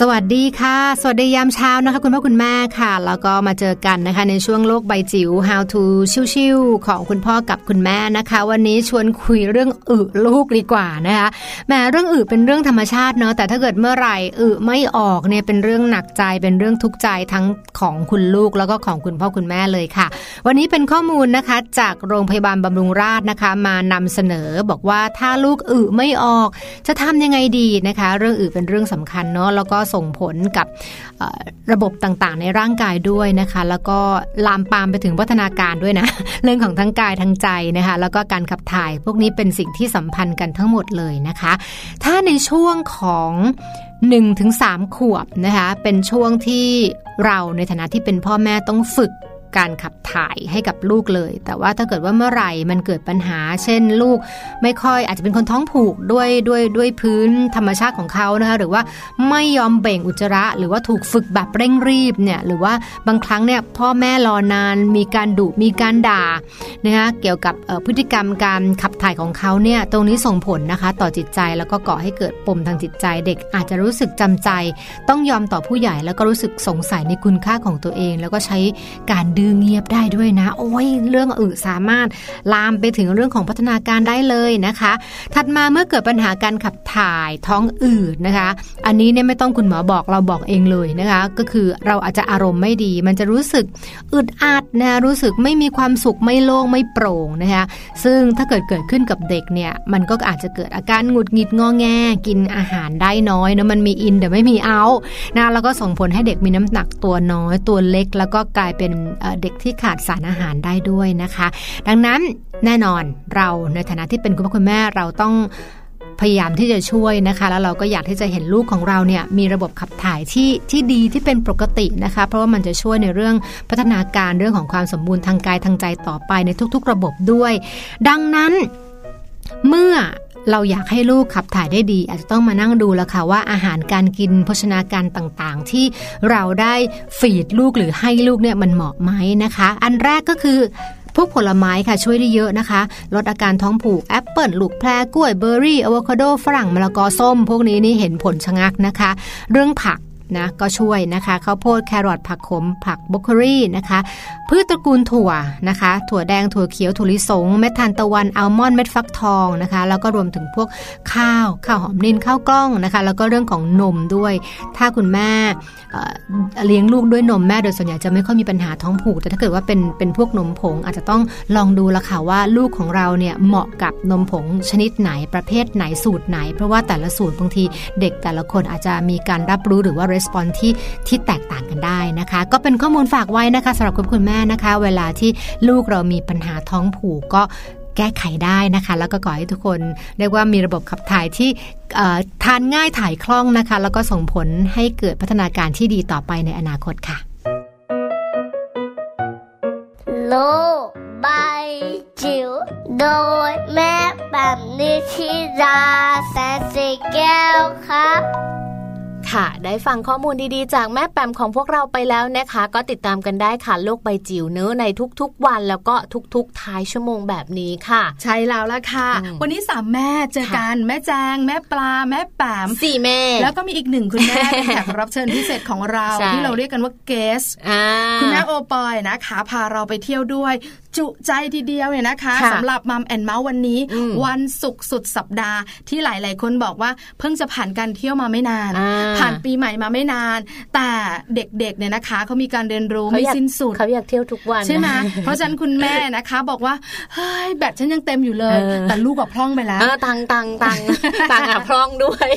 สวัสดีค่ะ สวัสดียามเช้านะคะคุณพ่อคุณแม่ค่ะ แล้วก็มาเจอกันนะคะในช่วงโลกใบจิ๋ว How to ชิวๆของคุณพ่อกับคุณแม่นะคะ วันนี้ชวนคุยเรื่องอึลูกดีกว่านะคะแหมเรื่องอึเป็นเรื่องธรรมชาติเนาะแต่ถ้าเกิดเมื่อไหร่อึไม่ออกเนี่ยเป็นเรื่องหนักใจเป็นเรื่องทุกข์ใจทั้งของคุณลูกแล้วก็ของคุณพ่อคุณแม่เลยค่ะ วันนี้เป็นข้อมูลนะคะจากโรงพยาบาลบำรุงราษฎร์นะคะ มานำเสนอบอกว่าถ้าลูกอึไม่ออก จะทำยังไงดีนะคะ เรื่องอึเป็นเรื่องสำคัญเนาะแล้วก็ส่งผลกับระบบต่างๆ ในร่างกายด้วยนะคะ แล้วก็ลามปามไปถึงวัฒนาการด้วยนะ เรื่องของทั้งกายทั้งใจนะคะ แล้วก็การขับถ่ายพวกนี้เป็นสิ่งที่สัมพันธ์กันทั้งหมดเลยนะคะ ถ้าในช่วงของ1-3ถึงขวบนะคะ เป็นช่วงที่เราในฐานะที่เป็นพ่อแม่ต้องฝึก การขับถ่ายให้กับลูกเลย แต่ว่าถ้าเกิดว่าเมื่อไหร่มันเกิดปัญหา เช่นลูกไม่ค่อยอาจจะเป็นคนท้องผูกด้วยด้วยด้วยพื้นธรรมชาติของเขานะคะหรือว่าไม่ยอมเบ่งอุจจาระ หรือว่าถูกฝึกแบบเร่งรีบเนี่ยหรือว่าบางครั้งเนี่ยพ่อแม่รอนานมีการดุมีการด่านะคะเกี่ยวกับพฤติกรรมการขับถ่ายของเขาเนี่ยตรงนี้ส่งผลนะคะต่อจิตใจแล้วก็ก่อให้เกิดปมทางจิตใจเด็กอาจจะรู้สึกจำใจ ต้องยอมต่อผู้ใหญ่แล้วก็รู้สึกสงสัยในคุณค่าของตัวเอง แล้วก็ใช้การดื้อเงียบได้ด้วยนะ โอ้ยเรื่องอื่นสามารถลามไปถึงเรื่องของพัฒนาการได้เลยนะคะ ถัดมาเมื่อเกิดปัญหาการขับถ่ายท้องอืดนะคะ อันนี้เนี่ยไม่ต้องคุณหมอบอกเราบอกเองเลยนะคะ ก็คือเราอาจจะอารมณ์ไม่ดี มันจะรู้สึกอึดอัดนะรู้สึกไม่มีความสุขไม่โล่งไม่โปร่งนะคะซึ่งถ้าเกิดเกิดขึ้นกับเด็กเนี่ยมันก็อาจจะเกิดอาการหงุดหงิดงอแงกินอาหารได้น้อยนะมันมีอินแต่ไม่มีเอานะแล้วก็ส่งผลให้เด็กมีน้ำหนักตัวน้อยตัวเล็ก แล้วก็กลายเป็นเด็กที่ขาดสารอาหารได้ด้วยนะคะ ดังนั้นแน่นอนเราในฐานะที่เป็นคุณพ่อคุณแม่เราต้องพยายามที่จะช่วยนะคะ แล้วเราก็อยากที่จะเห็นลูกของเราเนี่ยมีระบบขับถ่ายที่ที่ดีที่เป็นปกตินะคะ เพราะว่ามันจะช่วยในเรื่องพัฒนาการเรื่องของความสมบูรณ์ทางกายทางใจต่อไปในทุกๆ ระบบด้วย ดังนั้นเมื่อ เราอยากให้ลูกขับถ่ายได้ดี อาจจะต้องมานั่งดูแล้วค่ะว่าอาหารการกินโภชนาการต่างๆ ที่เราได้ feed ลูกหรือให้ลูกเนี่ยมันเหมาะไหมนะคะ อันแรกก็คือพวกผลไม้ค่ะช่วยได้เยอะนะคะ ลดอาการท้องผูกแอปเปิลลูกแพร์กล้วยเบอร์รี่อะโวคาโดฝรั่งมะละกอส้ม พวกนี้นี่เห็นผลชะงัดนะคะ เรื่องผัก นะก็ช่วยนะคะข้าวโพดแครอทผักขม ผักบรอกโคลีนะคะพืชตระกูลถั่วนะคะ ถั่วแดงถั่วเขียวถั่วลิสง เม็ดทานตะวันอัลมอนด์เม็ดฟักทองนะคะ แล้วก็รวมถึงพวกข้าวข้าวหอมนินข้าวกล้องนะคะ แล้วก็เรื่องของนมด้วย ถ้าคุณแม่เอ่อเลี้ยงลูกด้วยนมแม่โดยส่วนใหญ่จะไม่ค่อยมีปัญหาท้องผูก แต่ถ้าเกิดว่าเป็นเป็นพวกนมผงอาจจะต้องลองดูละค่ะว่าลูกของเราเนี่ยเหมาะกับนมผงชนิดไหนประเภทไหนสูตรไหน เพราะว่าแต่ละสูตรบางทีเด็กแต่ละคนอาจจะมีการรับรู้หรือว่า response ที่ที่แตกต่างกันได้นะคะ ก็เป็นข้อมูลฝากไว้นะคะสำหรับคุณคุณแม่นะคะ เวลาที่ลูกเรามีปัญหาท้องผูกก็แก้ไขได้นะคะ แล้วก็ขอให้ทุกคนเรียกว่ามีระบบขับถ่ายที่ทานง่ายถ่ายคล่องนะคะ แล้วก็ส่งผลให้เกิดพัฒนาการที่ดีต่อไปในอนาคตค่ะ โลกใบจิ๋วโดยแม่แบบนิชิราแสนสีแก้วครับ ค่ะ ได้ฟังข้อมูลดีๆ จากแม่แปมของพวกเราไปแล้วนะคะ ก็ติดตามกันได้ค่ะโลกใบจิ๋วเนื้อในทุกๆวันแล้วก็ทุกๆท้ายชั่วโมงแบบนี้ค่ะ ใช่แล้วละค่ะอืมวันนี้สามแม่เจอกันแม่แจง แม่ปลาแม่แปมสี่แม่ แล้วก็มีอีกหนึ่งคุณแม่เป็นแขกรับเชิญพิเศษของเราใช่ที่เราเรียกกันว่า guest อ่าคุณแม่โอปอลนะคะพาเราไปเที่ยวด้วย จุใจทีเดียวเนี่ยนะคะค่ะสำหรับ Mom and Mouth วันนี้อืมวันศุกร์สุดสัปดาห์ที่หลาย ๆ คนบอกว่าเพิ่งจะผ่านการเที่ยวมาไม่นานอ่าผ่านปีใหม่มาไม่นาน แต่เด็ก ๆ เนี่ยนะคะเขามีการเรียนรู้เขาไม่อยากสิ้นสุดเขาอยากเที่ยวทุกวันใช่ไหมนะเพราะฉะนั้นคุณแม่นะคะบอกว่าเฮ้ยแบตฉันยังเต็มอยู่เลยเออแต่ลูกกับพร่องไปแล้วเออตังตังตังตังอะพร่องด้วย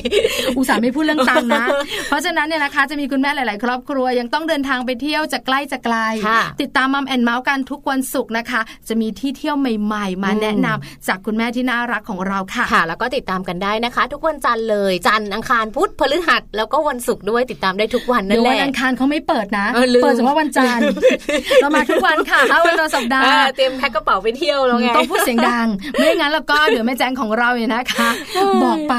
อุตส่าห์ไม่พูดเรื่องตังค์นะ เพราะฉะนั้นเนี่ยนะคะจะมีคุณแม่หลาย ๆ ครอบครัวยังต้องเดินทางไปเที่ยวจากใกล้จากไกลค่ะติดตามมัมแอนเมาส์กันทุกวันศุกร์นะคะจะมีที่เที่ยวใหม่ๆ มาอืมแนะนำจากคุณแม่ที่น่ารักของเราค่ะค่ะ แล้วก็ติดตามกันได้นะคะ ทุกวันจันทร์เลยจันทร์อังคารพุธพฤหัสแล้วก็วันศุกร์ด้วยติดตามได้ทุกวันนั่เดี๋ยนวแหวันละอังคารเขาไม่เปิดนะเออลืมเปิดเฉพาะวันจันทร์เรามาทุกวันค่ะเอาวันต่อสัปดาเอห์อเตรียมแพ็คกระเป๋าไปเที่ยวแล้วไงต้องพูดเสียงดัง ไม่งั้นแล้วก็เดี๋ยวแม่แจงของเราเนี่ยนะคะ บอกไป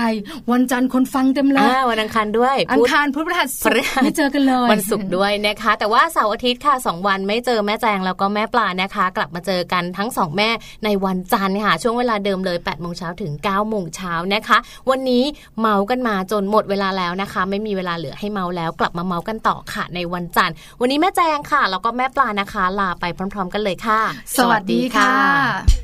วันจันทร์คนฟังเต็มเลยอ่าวันอังคารด้วยอังพุธคารพุธพฤหัสศุกพฤร์หัสไม่เจอกันเลยวันศุกร์ด้วยนะคะ แต่ว่าเสาร์อาทิตย์ค่ะ2วันไม่เจอแม่แจงแล้วก็แม่ปลานะคะ กลับมาเจอกันทั้งสองแม่ในวันจันทร์ค่ะ ช่วงเวลาเดิมเลย8โมงเช้าถึง9โมงเช้านะคะ วันนี้เมากันมาจนหมดเวลาแล้วนะคะ ไม่มีเวลาเหลือให้เมาแล้ว กลับมาเมากันต่อค่ะในวันจันทร์ วันนี้แม่แจงค่ะ แล้วก็แม่ปลานะคะ ลาไปพร้อม ๆ กันเลยค่ะ สวัสดีค่ะ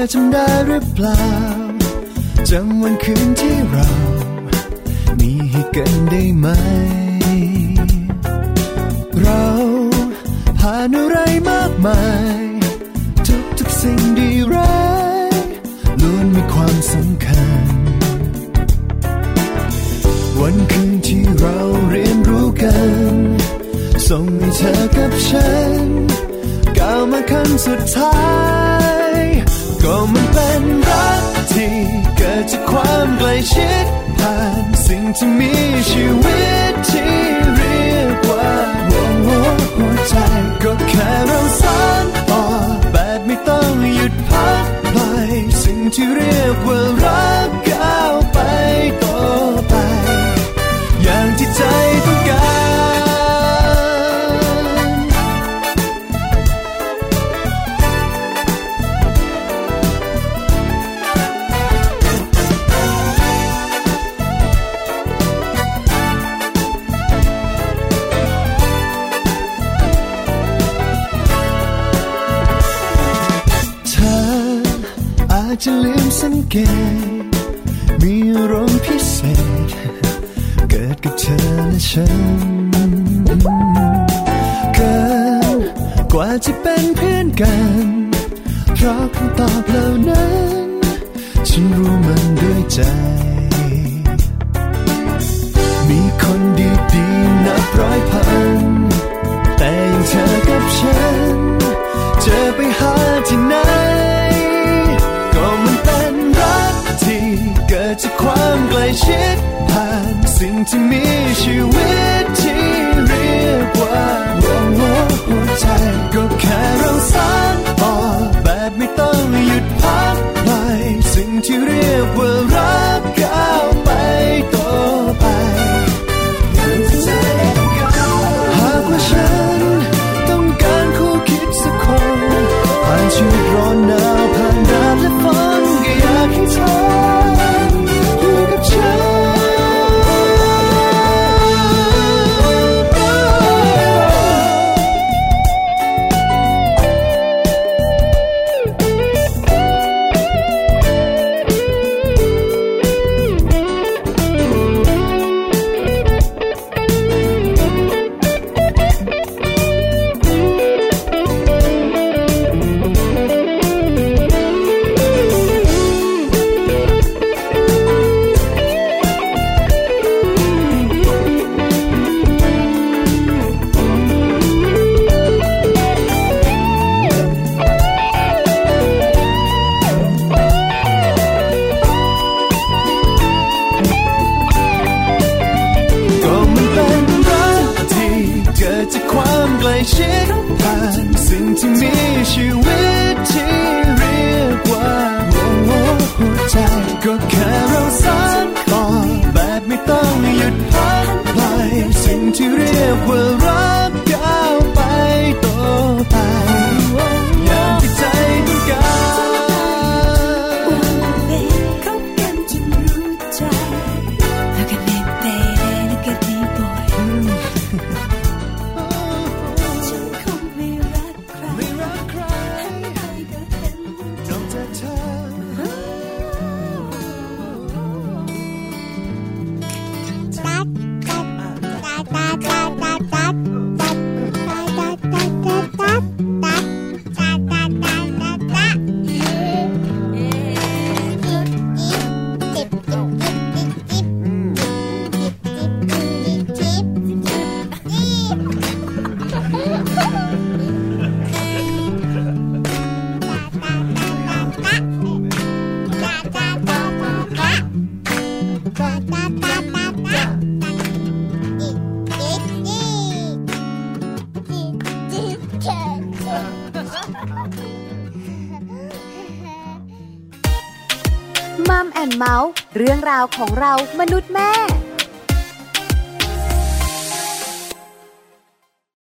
อจำได้หรือเปล่าจำวันคืนที่เรา มีให้กันได้ไหม เราผ่านอะไรมากมาย ทุกทุกๆสิ่งดีร้ายล้วนมีความสำคัญ วันคืนที่เราเรียนรู้กันส่งให้เธอกับฉันก้าวมาขั้นสุดท้าย ความใกล้ชิดผ่านสิ่งที่มีชีวิตที่เรียกว่าหัวหัวหัวใจก็แค่เราสานต่อแบบไม่ต้องหยุดพักปล่อยสิ่งที่เรียกว่ารัก จจะลืมสังเกต มีอารมณ์พิเศษ เกิดกับเธอและฉัน เกินกว่าจะเป็นเพื่อนกัน เพราะคำตอบเหล่านั้น ฉันรู้มันด้วยใจ มีคนดีๆนับร้อยพัน แต่ย่างเธอกับฉัน เจะไปหาที่ไหน ความใกล้ชิดผ่านสิ่งที่มีชีวิตที่เรียกว่าหัวหัวหัวใจก็แค่เราสานต่อแบบไม่ต้องหยุดพักปล่อยสิ่งที่เรียกว่ารัก